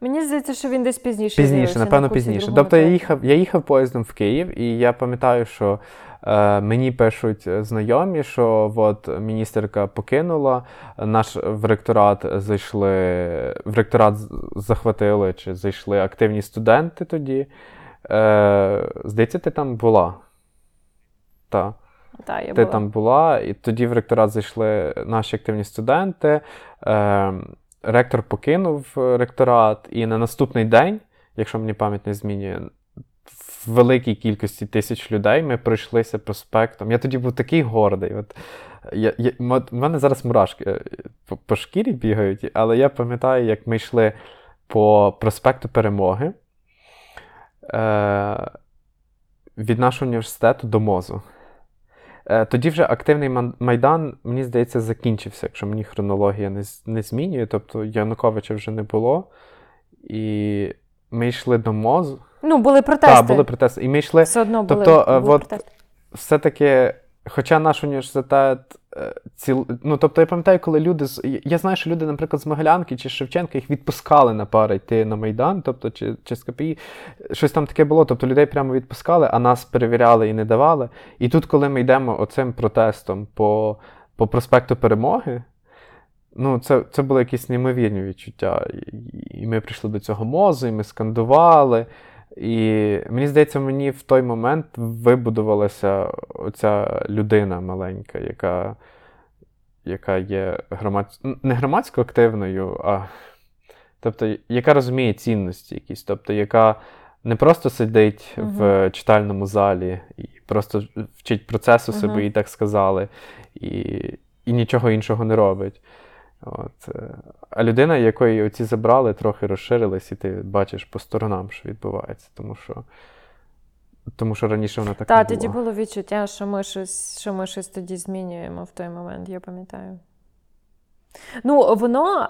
Мені здається, що він десь пізніше. Пізніше, з'явився, на напевно, курсі пізніше. Тобто я їхав, я їхав поїздом в Київ, і я пам'ятаю, що е, мені пишуть знайомі, що от міністерка покинула, наш в ректорат зайшли, в ректорат захватили чи зайшли активні студенти тоді. Е, здається, ти там була. Так. Та, я Ти була. там була, і тоді в ректорат зайшли наші активні студенти. Е, ректор покинув е, ректорат, і на наступний день, якщо мені пам'ять не змінює, в великій кількості тисяч людей ми пройшлися проспектом. Я тоді був такий гордий. От, я, я, в мене зараз мурашки е, по, по шкірі бігають, але я пам'ятаю, як ми йшли по проспекту Перемоги е, від нашого університету до МОЗу. Е, Тоді вже активний майдан, мені здається, закінчився, якщо мені хронологія не, не змінює. Тобто Януковича вже не було. І ми йшли до МОЗу. Ну, були протести. Так, були протести. І ми йшли Все одно були, Тобто, е, були от- протести. все-таки, хоча наш університет ціл... Ну, тобто, я пам'ятаю, коли люди з. Я знаю, що люди, наприклад, з Могилянки чи Шевченка їх відпускали на пари йти на Майдан, тобто, чи, чи з КПІ. Щось там таке було. Тобто людей прямо відпускали, а нас перевіряли і не давали. І тут, коли ми йдемо оцим протестом по, по проспекту Перемоги. Ну, це, це були якісь неймовірні відчуття. І, і ми прийшли до цього мозу, і ми скандували. І мені здається, мені в той момент вибудувалася оця людина маленька, яка, яка є громадсь... не громадсько активною, а тобто, яка розуміє цінності якісь, тобто, яка не просто сидить в читальному залі і просто вчить процесу Мгм. себе, і так сказали, і, і нічого іншого не робить. От. е, А людина, якої оці забрали, трохи розширилась, і ти бачиш по сторонам, що відбувається. Тому що, тому що раніше вона так Та, не тоді було відчуття, що ми щось, що ми щось тоді змінюємо в той момент, я пам'ятаю. Ну, воно,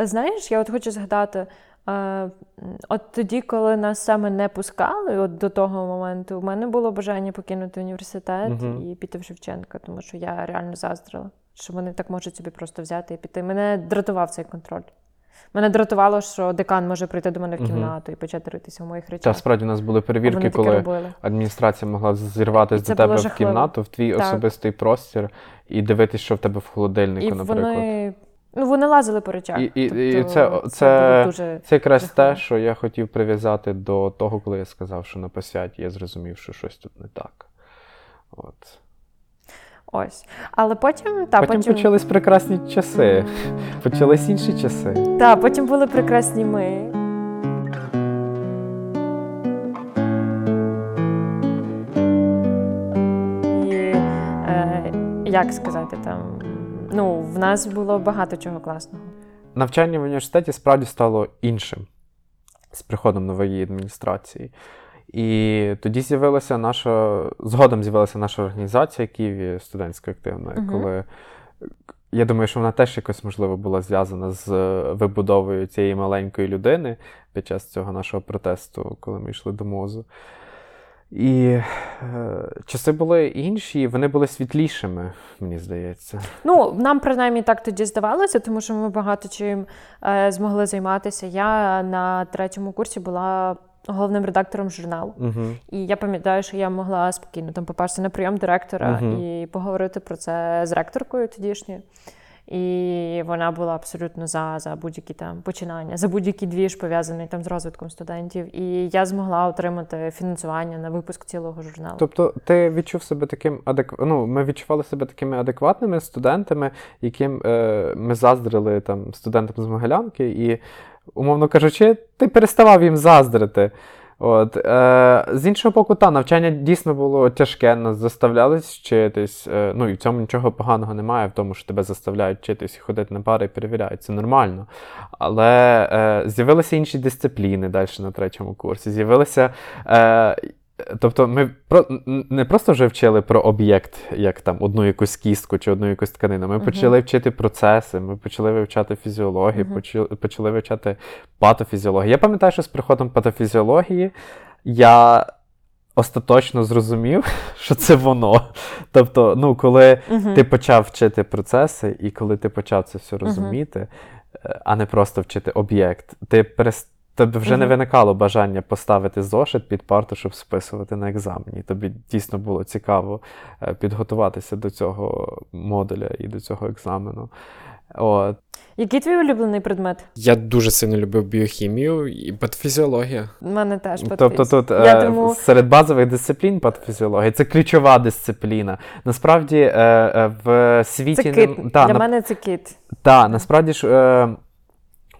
е, знаєш, я от хочу згадати, е, от тоді, коли нас саме не пускали, от до того моменту, в мене було бажання покинути університет Мгм. і піти в Шевченка, тому що я реально заздрила, що вони так можуть собі просто взяти і піти. Мене дратував цей контроль. Мене дратувало, що декан може прийти до мене в кімнату і почати ритися в моїх речах. Та справді у нас були перевірки, коли робили. адміністрація могла зірватися до тебе в кімнату, в твій Так. особистий простір, і дивитись, що в тебе в холодильнику, І наприклад. вони, ну, вони лазили по речах. І, і, і Тобто це, це, дуже це якраз жахливо. те, що я хотів прив'язати до того, коли я сказав, що на посвяті я зрозумів, що щось тут не так. От. Ось. Але потім, та, потім, потім, почались прекрасні часи, почались інші часи. та, потім були прекрасні ми. І е, як сказати, там, ну, в нас було багато чого класного. Навчання в університеті справді стало іншим з приходом нової адміністрації. І тоді з'явилася наша, згодом з'явилася наша організація Києві студентська активна, Мгм. коли я думаю, що вона теж якось можливо була зв'язана з е, вибудовою цієї маленької людини під час цього нашого протесту, коли ми йшли до мозу. І е, часи були інші, вони були світлішими, мені здається. Ну, нам принаймні так тоді здавалося, тому що ми багато чим е, змогли займатися. Я на третьому курсі була головним редактором журналу. Угу. І я пам'ятаю, що я могла спокійно там попасти на прийом директора Мгм. і поговорити про це з ректоркою тодішньою. І вона була абсолютно за, за будь-які там починання, за будь-який двіж пов'язаний там з розвитком студентів. І я змогла отримати фінансування на випуск цілого журналу. Тобто, ти відчув себе таким адек... ну, ми відчували себе такими адекватними студентами, яким е, ми заздрили там студентам з Могилянки, і, умовно кажучи, ти переставав їм заздрити. От, е, з іншого боку, та, навчання дійсно було тяжке, нас заставляли вчитись. Е, ну і в цьому нічого поганого немає, в тому, що тебе заставляють вчитись і ходити на пари і перевіряють. Це нормально. Але е, з'явилися інші дисципліни далі на третьому курсі. З'явилися. Е, Тобто ми про не просто вже вчили про об'єкт, як там одну якусь кістку чи одну якусь тканину. Ми Мгм. почали вчити процеси, ми почали вивчати фізіологію, Мгм. почали, почали вивчати патофізіологію. Я пам'ятаю, що з приходом патофізіології я остаточно зрозумів, що це воно. Тобто, ну, коли Мгм. ти почав вчити процеси, і коли ти почав це все розуміти, е, а не просто вчити об'єкт, ти перес... Тобі вже не виникало бажання поставити зошит під парту, щоб списувати на екзамені. Тобі дійсно було цікаво е, підготуватися до цього модуля і до цього екзамену. От. Який твій улюблений предмет? Я дуже сильно любив біохімію і патофізіологія. У мене теж Тобто тут Я е, тому... серед базових дисциплін патофізіологія це ключова дисципліна. Насправді е, е, в світі Це кит. та, Для на- мене це кит. Так, насправді ж е,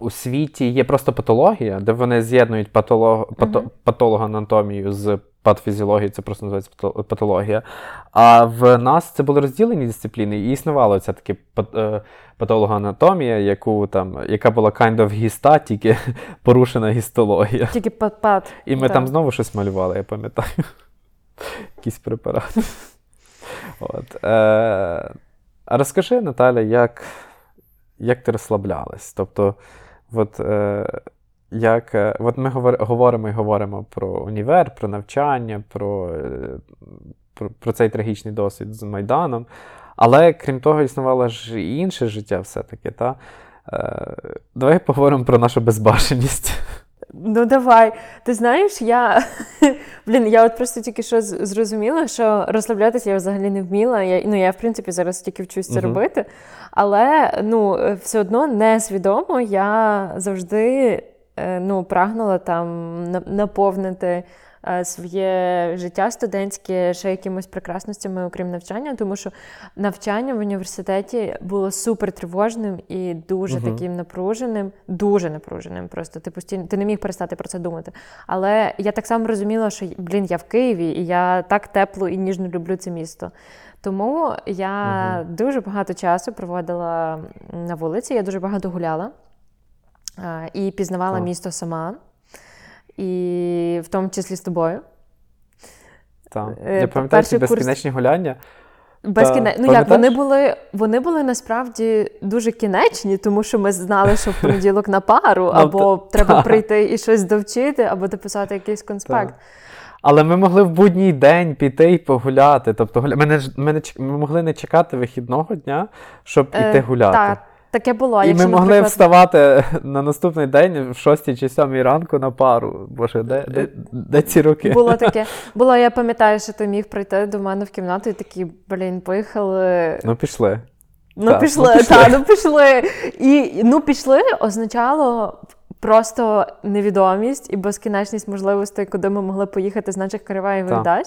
у світі є просто патологія, де вони з'єднують патолог, пато, патологоанатомію з патофізіологією, це просто називається патологія. А в нас це були розділені дисципліни, і існувала ця таки пат- е, патологоанатомія, яку там, яка була kind of гіста, тільки порушена гістологія. Тільки пат-пат. І ми Так. там знову щось малювали, я пам'ятаю. Якісь препарати. От, е, а розкажи, Наталя, як, як ти розслаблялась? Тобто, от, е, як, е, от ми говор- говоримо і говоримо про універ, про навчання, про, е, про, про цей трагічний досвід з Майданом. Але крім того, існувало ж і інше життя все-таки. Та? Е, давай поговоримо про нашу безбашеність. Ну давай. Ти знаєш, я блін, я от просто тільки що зрозуміла, що розслаблятися я взагалі не вміла. Я, ну я в принципі зараз тільки вчусь це Мгм. робити. Але ну все одно несвідомо я завжди е, ну, прагнула там наповнити своє життя студентське ще якимось прекрасностями, окрім навчання, тому що навчання в університеті було супер тривожним і дуже Мгм. таким напруженим, дуже напруженим. Просто ти постійно ти не міг перестати про це думати. Але я так само розуміла, що блін, я в Києві, і я так тепло і ніжно люблю це місто. Тому я дуже багато часу проводила на вулиці, я дуже багато гуляла е, і пізнавала Так. місто сама, і в тому числі з тобою. Так. Е, Я пам'ятаю ці курс- безкінечні гуляння. Безкіне... Та, Ну як вони були, вони були насправді дуже кінечні, тому що ми знали, що в понеділок на пару, Ну, або треба та. прийти і щось довчити, або дописати якийсь конспект. Так. Але ми могли в будній день піти і погуляти. Тобто, ми, не, ми, не, ми могли не чекати вихідного дня, щоб Е, іти гуляти. Так, таке було. І якщо, ми могли наприклад, вставати на наступний день в 6 чи 7 ранку на пару. Боже, де, де, де ці роки? Було таке. Було, я пам'ятаю, що ти міг прийти до мене в кімнату і такий, блін, поїхали. Ну, пішли. Ну, так, пішли, ну, пішли. так, ну пішли. І ну пішли означало просто невідомість і безкінечність можливостей, куди ми могли поїхати з наших Криваєвих Так. дач.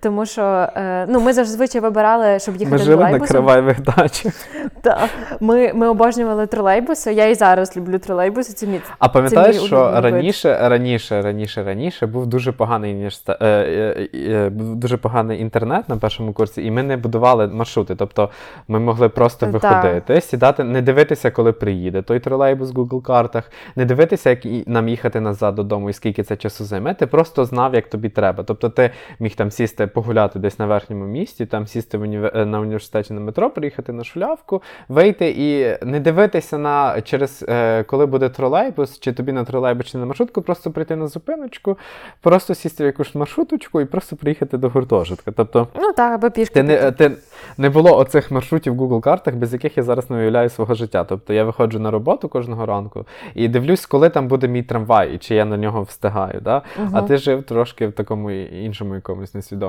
Тому що е, ну, ми зазвичай вибирали, щоб їхати Ми жили на тролейбусом. Дачах. Та, ми, ми обожнювали тролейбуси. Я і зараз люблю тролейбуси. Це мій А пам'ятаєш, мій що раніше, раніше, раніше, раніше був дуже поганий університет, е, е, е, дуже поганий інтернет на першому курсі, і ми не будували маршрути. Тобто ми могли просто Так. виходити, сідати, не дивитися, коли приїде той тролейбус в Google картах, не дивитися, як нам їхати назад додому і скільки це часу займе. Ти просто знав, як тобі треба. Тобто ти міг там сісти, погуляти десь на верхньому місті, там сісти в універ... е, на університеті на метро, приїхати на шулявку, вийти і не дивитися на через е, коли буде тролейбус, чи тобі на тролейбус, чи на маршрутку, просто прийти на зупиночку, просто сісти в якусь маршруточку і просто приїхати до гуртожитка. Тобто. Ну так, або пішки. Ти не, ти не було оцих маршрутів в Google картах, без яких я зараз не уявляю свого життя. Тобто я виходжу на роботу кожного ранку і дивлюсь, коли там буде мій трамвай, і чи я на нього встигаю. Да? А ти жив трошки в такому іншому якомусь несвідомому.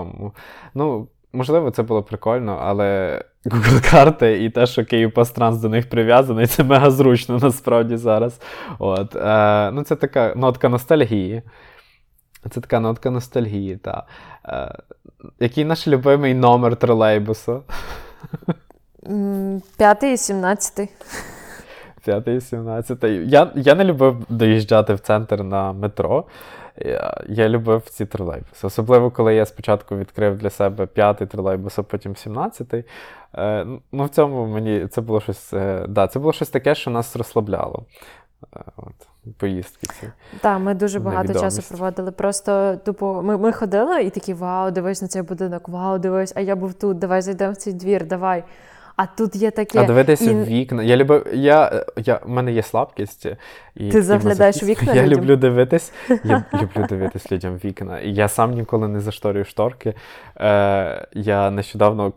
Ну, можливо, це було прикольно, але Google карти і те, що Київпастранс до них прив'язаний, це мега зручно насправді зараз. От, е, ну, це така нотка ностальгії. Це така нотка ностальгії, та. Е, який наш любимий номер тролейбуса? П'ятий і сімнадцятий. П'ятий, і сімнадцятий. Я, я не любив доїжджати в центр на метро. Я, я любив ці тролейбуси. Особливо, коли я спочатку відкрив для себе п'ятий тролейбус, а потім сімнадцятий. Е, ну, в цьому мені це було щось. Е, да, це було щось таке, що нас розслабляло. Е, от, поїздки ці. Так, ми дуже багато часу проводили. Просто тупо ми, ми ходили і такі вау, дивись на цей будинок, вау, дивись, а я був тут, давай зайдемо в цей двір, давай. А тут є таке. А дивитися і- в вікна. Я люблю, я, я, в мене є слабкість. І Ти заглядаєш вікна Я людям? люблю дивитись. Я люблю дивитись людям вікна. І я сам ніколи не зашторюю шторки. Е, я нещодавно.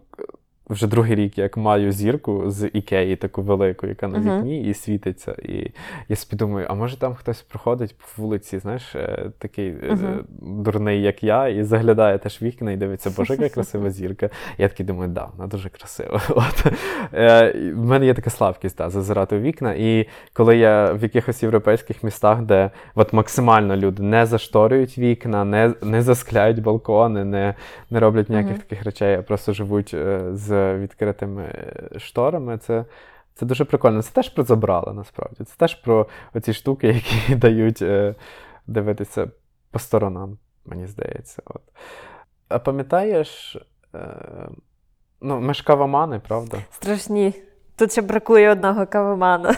Вже другий рік, як маю зірку з Ікеї, таку велику, яка на вікні, і світиться. І я собі думаю, а може там хтось проходить по вулиці, знаєш, е, такий е, дурний, як я, і заглядає теж вікна і дивиться, боже, яка красива зірка. Я такий думаю, да, вона дуже красива. От. Е, в мене є така слабкість да, зазирати у вікна. І коли я в якихось європейських містах, де от максимально люди не зашторюють вікна, не, не заскляють балкони, не, не роблять ніяких таких речей, а просто живуть е, з відкритими е, шторами, це. Це дуже прикольно. Це теж про забрали, насправді. Це теж про оці штуки, які дають е, дивитися по сторонам, мені здається. От. А пам'ятаєш, е, ну, ми ж кавомани, правда? Страшні. Тут ще бракує одного кавомана.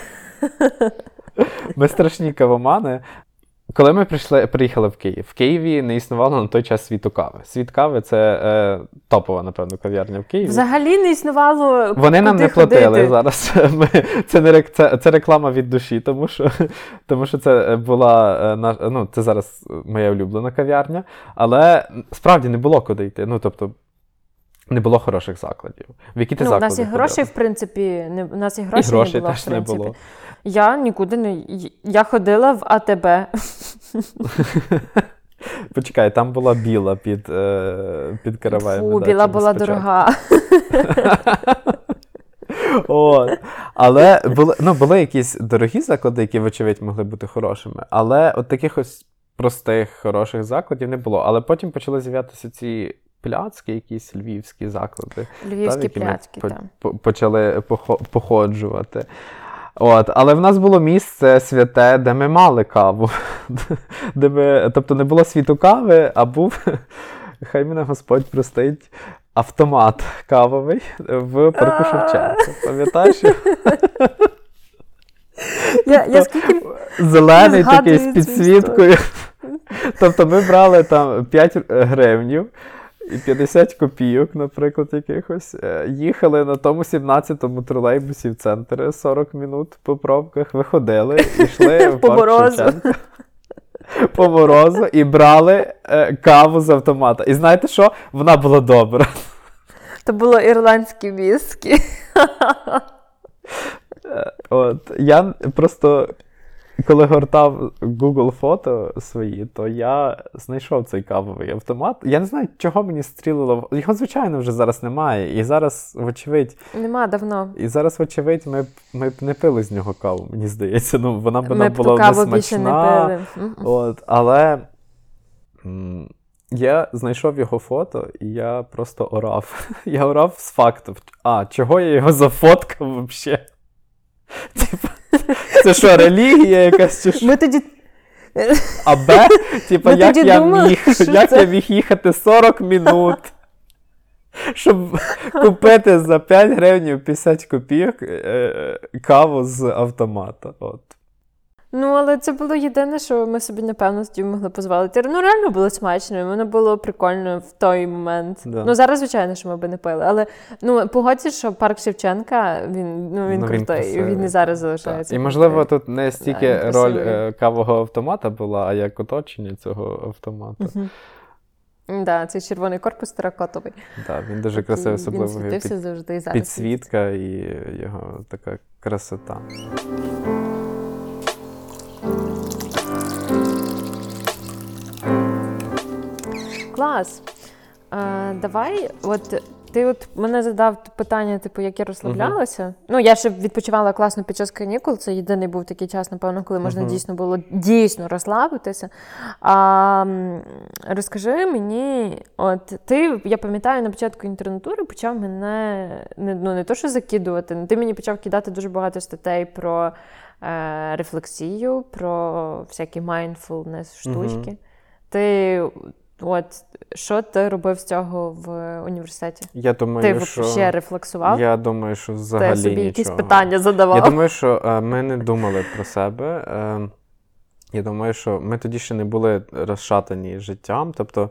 Ми страшні кавомани. Коли ми прийшли, приїхали в Київ, в Києві не існувало на той час світу кави. Світ кави це е, топова, напевно, кав'ярня в Києві. Взагалі не існувало. Вони нам не платили ходити. зараз. Ми, це, не це, це реклама від душі, тому що, тому що це була е, наш, ну, це зараз моя улюблена кав'ярня, але справді не було куди йти. Ну, тобто, не було хороших закладів. В які ти Ну, у нас і грошей, в принципі, не у нас і І грошей, грошей не було. теж в не було. Я нікуди не. Я ходила в АТБ. Почекай, там була біла під, е, під караваєм. Фу, біла була дорога. От. Але були, ну, були якісь дорогі заклади, які, вочевидь, могли бути хорошими. Але от таких ось простих, хороших закладів не було. Але потім почали з'являтися ці пляцки, якісь львівські заклади. та, Львівські ми пляцки, по- так. по- почали походжувати. От, але в нас було місце святе, де ми мали каву. Де ми, тобто не було світу кави, а був, хай мене Господь простить, автомат кавовий в парку Шевченка. Пам'ятаєш? Я, я скільки Зелений такий з підсвіткою. Тобто ми брали там 5 гривнів і 50 копійок, наприклад, якихось. е, Їхали на тому 17-му тролейбусі в центр 40 минут по пробках, виходили, йшли в По парк морозу. Шевченка. По морозу і брали е, каву з автомата. І знаєте що? Вона була добра. то було ірландські віскі. От, я просто, коли гортав Google фото свої, то я знайшов цей кавовий автомат. Я не знаю, чого мені стрілило. Його, звичайно, вже зараз немає. І зараз, вочевидь, Нема давно. і зараз, вочевидь, ми б ми б не пили з нього каву, мені здається. Ну, вона б нам була каву більше не пили. От, але м, я знайшов його фото, і я просто орав. Я орав з факту. А, чого я його зафоткав взагалі? Типа, це що, релігія якась чи що? Ми тоді. А Б, типа, як тоді я думали, міг, що як це- я міг їхати 40 минут, щоб купити за 5 гривень 50 копійок е, каву з автомата. От. Ну, але це було єдине, що ми собі, напевно, тоді могли дозволити. Ну, реально було смачно, воно було прикольно в той момент. Да. Ну, зараз, звичайно, що ми би не пили. Але ну, погодься, що парк Шевченка, він, ну, він Ну, крутий, красивий. він і зараз Так. залишається. І можливо, тут не стільки він роль е, кавового автомата була, а як оточення цього автомата. Мгм. Да, цей червоний корпус теракотовий. Да, він дуже красивий, Він особливо світився під, завжди і зараз. підсвітка і його така красота. Клас. Е, давай, от ти от мене задав питання, типу, як я розслаблялася. Ну, я ще відпочивала класно під час канікул. Це єдиний був такий час, напевно, коли можна Мгм. дійсно було дійсно розслабитися. А, розкажи мені, от ти, я пам'ятаю, на початку інтернатури почав мене не, ну, не то, що закидувати, ну, ти мені почав кидати дуже багато статей про е, рефлексію, про всякі mindfulness штучки. Ти от що ти робив з цього в університеті? Я думаю, ти що... взагалі рефлексував? Я думаю, що взагалі ти собі нічого. якісь питання задавав? Я думаю, що е, ми не думали про себе. Е, я думаю, що ми тоді ще не були розшатані життям. Тобто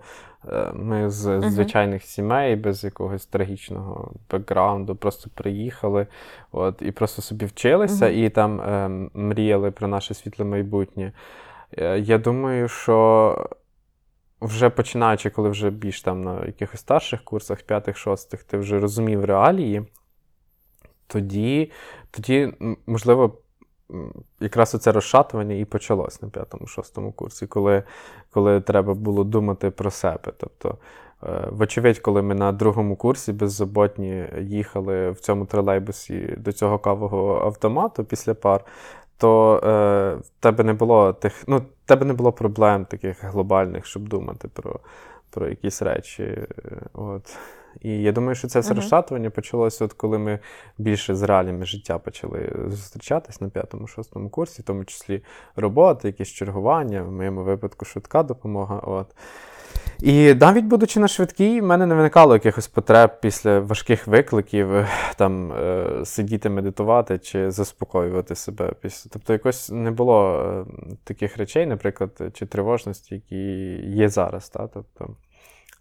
е, ми з Мгм. звичайних сімей, без якогось трагічного бекграунду, просто приїхали от, і просто собі вчилися Мгм. і там е, мріяли про наше світле майбутнє. Е, я думаю, що. Вже починаючи, коли вже більш там на якихось старших курсах, п'ятих, шостих, ти вже розумів реалії, тоді, тоді можливо, якраз оце розшатування і почалось на п'ятому, шостому курсі, коли, коли треба було думати про себе. Тобто, е, вочевидь, коли ми на другому курсі беззаботні їхали в цьому тролейбусі до цього кавового автомату після пар, то е, в тебе не було тих, ну, в тебе не було проблем таких глобальних, щоб думати про, про якісь речі. е, От. І я думаю, що це все Мгм. розшатування почалося, от коли ми більше з реаліями життя почали зустрічатись на п'ятому-шостому курсі, в тому числі роботи, якісь чергування, в моєму випадку швидка допомога. От. І навіть будучи на швидкій, в мене не виникало якихось потреб після важких викликів там е, сидіти, медитувати чи заспокоювати себе. Тобто, якось не було е, таких речей, наприклад, чи тривожності, які є зараз. Та? Тобто,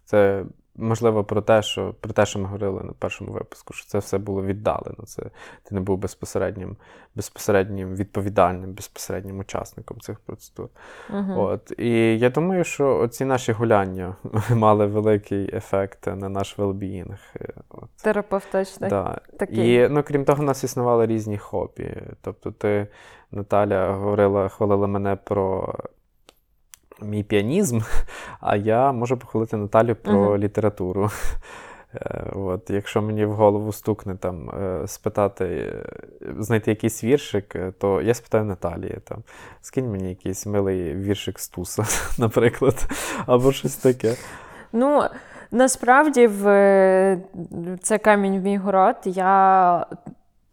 це можливо про те, що про те, що ми говорили на першому випуску, що це все було віддалено. Це ти не був безпосереднім, безпосереднім відповідальним, безпосереднім учасником цих процедур. Мгм. От. І я думаю, що оці наші гуляння мали великий ефект на наш. Е, Терапевтичний. Да. такий. І ну, крім того, у нас існували різні хобі. Тобто, ти, Наталя, говорила, хвалила мене про мій піанізм, а я можу похвалити Наталю про Мгм. літературу. Е, От, якщо мені в голову стукне там е, спитати, е, знайти якийсь віршик, то я спитаю Наталії. Там, скинь мені якийсь милий віршик з туса, наприклад, або щось таке. Ну, насправді, в це камінь в мій город. Я.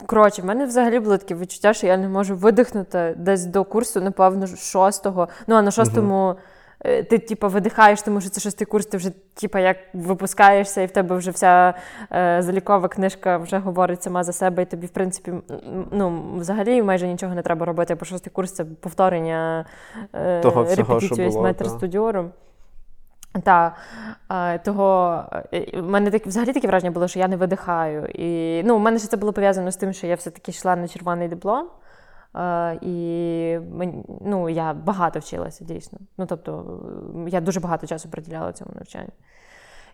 Коротше, в мене взагалі було таке відчуття, що я не можу видихнути десь до курсу, напевно, шостого. Ну, а на шостому е, ти, типу, видихаєш, тому що це шостий курс, ти вже, типу, як випускаєшся, і в тебе вже вся е, залікова книжка вже говорить сама за себе, і тобі, в принципі, ну, взагалі майже нічого не треба робити, бо шостий курс це повторення е, Того всього, що було, метр студіору. Та е, того е, в мене так, взагалі таке враження було, що я не видихаю. І ну, у мене ще це було пов'язано з тим, що я все-таки йшла на червоний диплом. Е, і ну, я багато вчилася дійсно. Ну, тобто, я дуже багато часу приділяла цьому навчанню.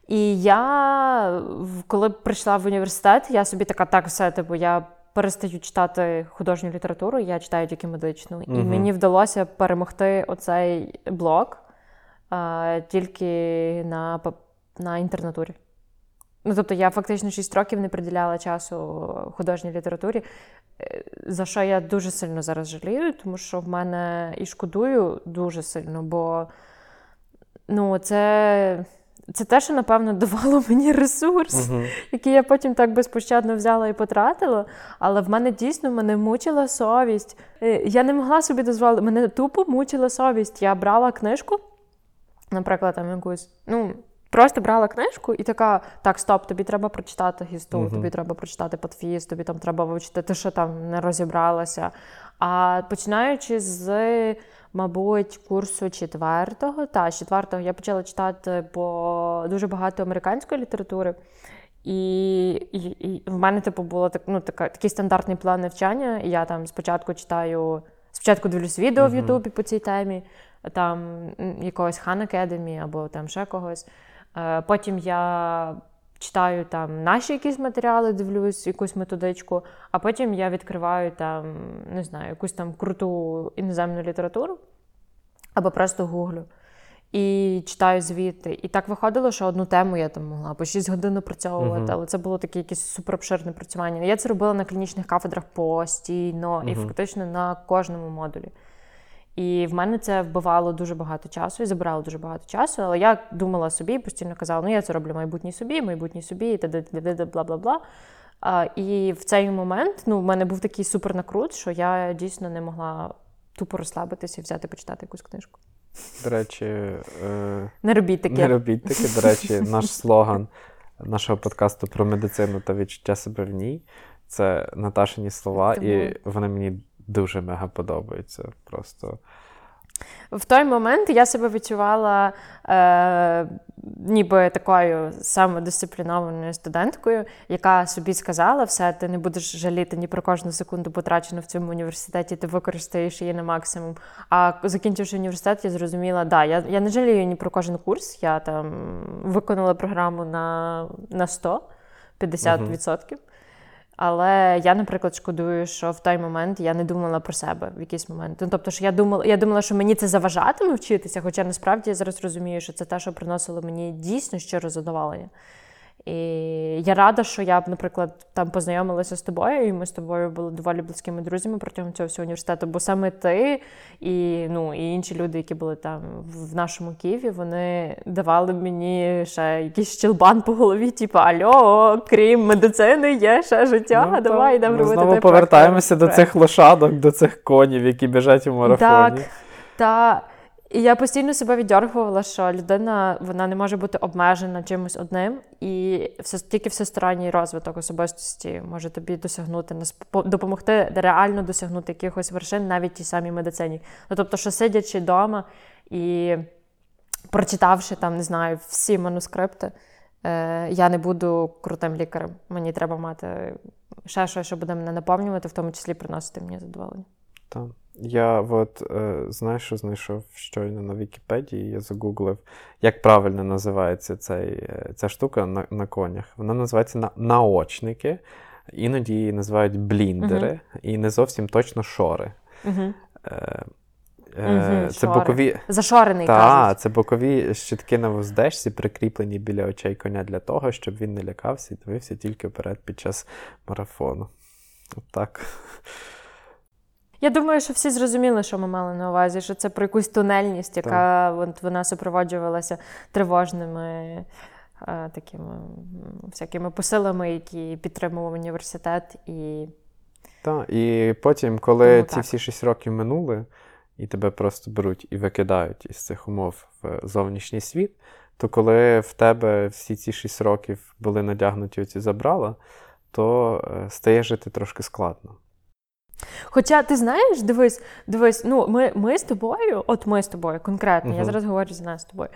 І я, коли прийшла в університет, я собі така, так, все, типу, я перестаю читати художню літературу, я читаю тільки медичну. І мені вдалося перемогти оцей блок а, тільки на, на інтернатурі. Ну, тобто я фактично 6 років не приділяла часу художній літературі, е, за що я дуже сильно зараз жалію, тому що в мене і шкодую дуже сильно, бо ну, це, це те, що, напевно, давало мені ресурс, Мгм. який я потім так безпощадно взяла і потратила. Але в мене дійсно мене мучила совість. Е, Я не могла собі дозволити, мене тупо мучила совість. Я брала книжку, наприклад, там якусь, ну. Просто брала книжку і така: так, стоп, тобі треба прочитати гісту, Мгм. тобі треба прочитати подфіз, тобі там треба вивчити, ти що там не розібралася. А починаючи з, мабуть, курсу четвертого, та з четвертого я почала читати по дуже багато американської літератури. І, і, і в мене, типу, було так, ну, така, такий стандартний план навчання. І я там спочатку читаю, спочатку дивлюсь відео в Ютубі по цій темі, там якогось Хан Academy або там ще когось. Е, Потім я читаю там наші якісь матеріали, дивлюсь, якусь методичку, а потім я відкриваю там, не знаю, якусь там круту іноземну літературу або просто гуглю. І читаю звіти. І так виходило, що одну тему я там могла по 6 годин опрацьовувати, Мгм. але це було таке якесь суперобширне працювання. Я це робила на клінічних кафедрах постійно і фактично на кожному модулі. І в мене це вбивало дуже багато часу і забирало дуже багато часу. Але я думала собі, постійно казала, ну я це роблю майбутній собі, майбутній собі, і т.д. бла бла бла. А, і в цей момент ну, в мене був такий супернакрут, що я дійсно не могла тупо розслабитися і взяти почитати якусь книжку. До речі, е, Не робіть таке. не робіть таке. До речі, наш слоган нашого подкасту про медицину та відчуття себе в ній це Наташині слова, Тому- і вони мені дуже мега подобаються. Просто В той момент я себе відчувала е, ніби такою самодисциплінованою студенткою, яка собі сказала, все, ти не будеш жаліти ні про кожну секунду потрачену в цьому університеті, ти використаєш її на максимум. А закінчивши університет, я зрозуміла, да, я, я не жалію ні про кожен курс. Я там виконала програму на, на 100, 50%. Але я, наприклад, шкодую, що в той момент я не думала про себе в якийсь момент. Ну, тобто, що я думала, я думала, що мені це заважатиме вчитися, хоча насправді я зараз розумію, що це те, що приносило мені дійсно щире задоволення. І я рада, що я, наприклад, там познайомилася з тобою, і ми з тобою були доволі близькими друзями протягом цього всього університету. Бо саме ти і, ну, і інші люди, які були там в нашому Києві, вони давали мені ще якийсь щелбан по голові, типу, альо, крім медицини, є ще життя. Ну, давай йдемо ми робити. знову той повертаємося до цих лошадок, до цих конів, які біжать у марафоні. Так, та і я постійно себе віддергувала, що людина вона не може бути обмежена чимось одним, і все тільки всесторонній розвиток особистості може тобі досягнути допомогти реально досягнути якихось вершин, навіть тій самій медицині. Ну тобто, що сидячи вдома і прочитавши там, не знаю, всі манускрипти. е, Я не буду крутим лікарем. Мені треба мати ще щось, що буде мене наповнювати, в тому числі приносити мені задоволення. Так. Я от е, знаєш, що знайшов щойно на Вікіпедії, я загуглив, як правильно називається цей, е, ця штука на, на конях. Вона називається на, наочники, іноді її називають бліндери, і не зовсім точно шори. Угу. Е, Е, це шори. бокові. Зашорений Так, кажуть. це бокові щитки на вуздечці, прикріплені біля очей коня для того, щоб він не лякався і дивився тільки вперед під час марафону. От так. Я думаю, що всі зрозуміли, що ми мали на увазі, що це про якусь тунельність, яка от, вона супроводжувалася тривожними е, такими всякими посилами, які підтримував університет. І Так, і потім, коли Тому ці так. всі 6 років минули, і тебе просто беруть і викидають із цих умов в зовнішній світ, то коли в тебе всі ці 6 років були надягнуті оці забрала, то е, стає жити трошки складно. Хоча ти знаєш, дивись, дивись, ну ми, ми з тобою, от ми з тобою конкретно, я зараз говорю за нас з тобою.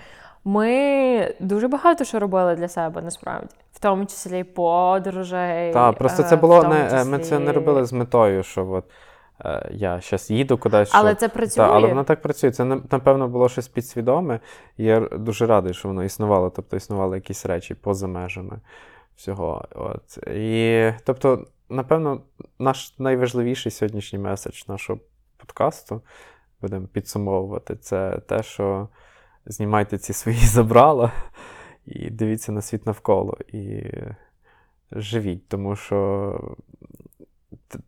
Ми дуже багато що робили для себе насправді, в тому числі подорожей. Так, просто е, це було не е, ми це не робили з метою, що от е, я зараз їду кудись. Але що... це працює. Та, але воно так працює. Це напевно було щось підсвідоме, і я дуже радий, що воно існувало. Тобто існували якісь речі поза межами всього. От. І, тобто, напевно, наш найважливіший сьогоднішній меседж нашого подкасту, будемо підсумовувати, це те, що знімайте ці свої забрала і дивіться на світ навколо. І живіть, тому що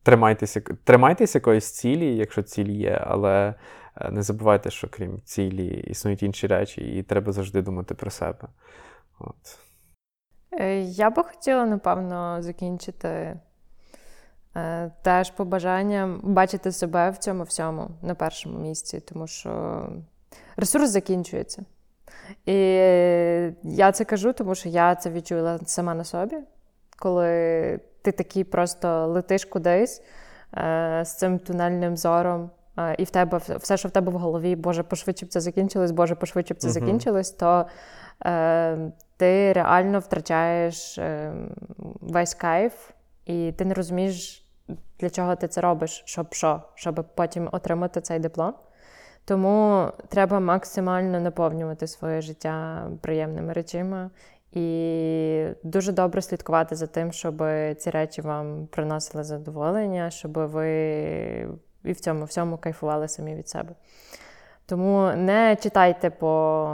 тримайтеся, тримайтеся якоїсь цілі, якщо ціль є, але е, не забувайте, що крім цілі існують інші речі, і треба завжди думати про себе. От. Е, Я би хотіла, напевно, закінчити теж побажанням бачити себе в цьому всьому на першому місці, тому що ресурс закінчується. І я це кажу, тому що я це відчула сама на собі, коли ти такий просто летиш кудись е, з цим тунельним зором. е, І в тебе все, що в тебе в голові, Боже, пошвидше б це закінчилось, Боже, пошвидше б це Мгм. закінчилось, то е, ти реально втрачаєш е, весь кайф, і ти не розумієш, для чого ти це робиш, щоб що, щоб потім отримати цей диплом. Тому треба максимально наповнювати своє життя приємними речами і дуже добре слідкувати за тим, щоб ці речі вам приносили задоволення, щоб ви і в цьому всьому кайфували самі від себе. Тому не читайте по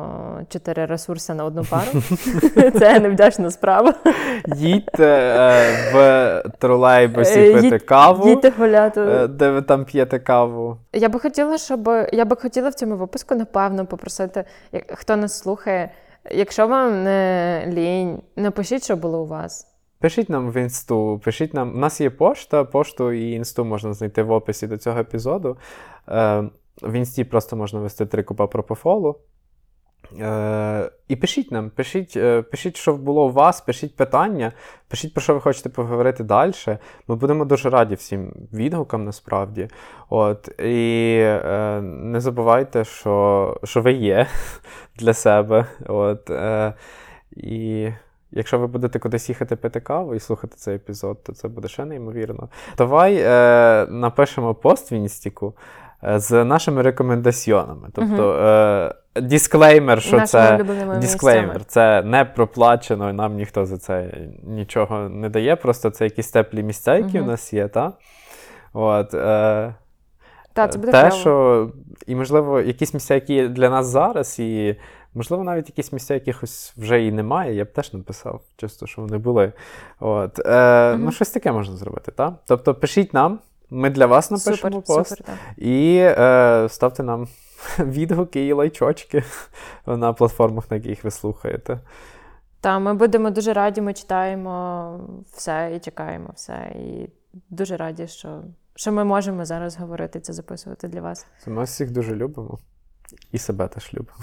чотири ресурси на одну пару. Це невдячна справа. Їдьте е, в тролейбусі Е, пити каву, Діти гуляти. е, де ви там п'єте каву. Я би хотіла, щоб я би хотіла в цьому випуску, напевно, попросити, як- хто нас слухає, якщо вам не лінь, напишіть, що було у вас. Пишіть нам в інсту, пишіть нам. У нас є пошта, пошту і інсту можна знайти в описі до цього епізоду. Е, в інсті просто можна вести три купа пропофолу. Е, і пишіть нам, пишіть, е, пишіть, що було у вас, пишіть питання, пишіть, про що ви хочете поговорити далі. Ми будемо дуже раді всім відгукам насправді. От, і е, не забувайте, що, що ви є для себе. От, е, і якщо ви будете кудись їхати пити каву і слухати цей епізод, то це буде ще неймовірно. Давай е, напишемо пост в інстіку з нашими рекомендаціонами. Тобто е, дисклеймер, що Нашими це улюбленими дисклеймер, місцями. це не проплачено, і нам ніхто за це нічого не дає. Просто це якісь теплі місця, які у нас є, та? От, е, Та, це буде те, кльово. що, і, можливо, якісь місця, які є для нас зараз, і, можливо, навіть якісь місця, якихось вже і немає, я б теж написав, чисто, що вони були. От, е. Ну, щось таке можна зробити, так? Тобто пишіть нам, ми для вас напишемо Супер, пост. супер, так. І е, ставте нам відгуки і лайчочки на платформах, на яких ви слухаєте. Та ми будемо дуже раді, ми читаємо все і чекаємо все. І дуже раді, що, що ми можемо зараз говорити це записувати для вас. Ми всіх дуже любимо. І себе теж любимо.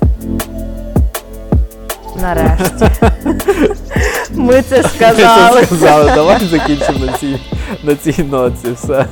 Нарешті. Ми це сказали. Сказали, давай закінчимо на цій, на цій ноці. Все.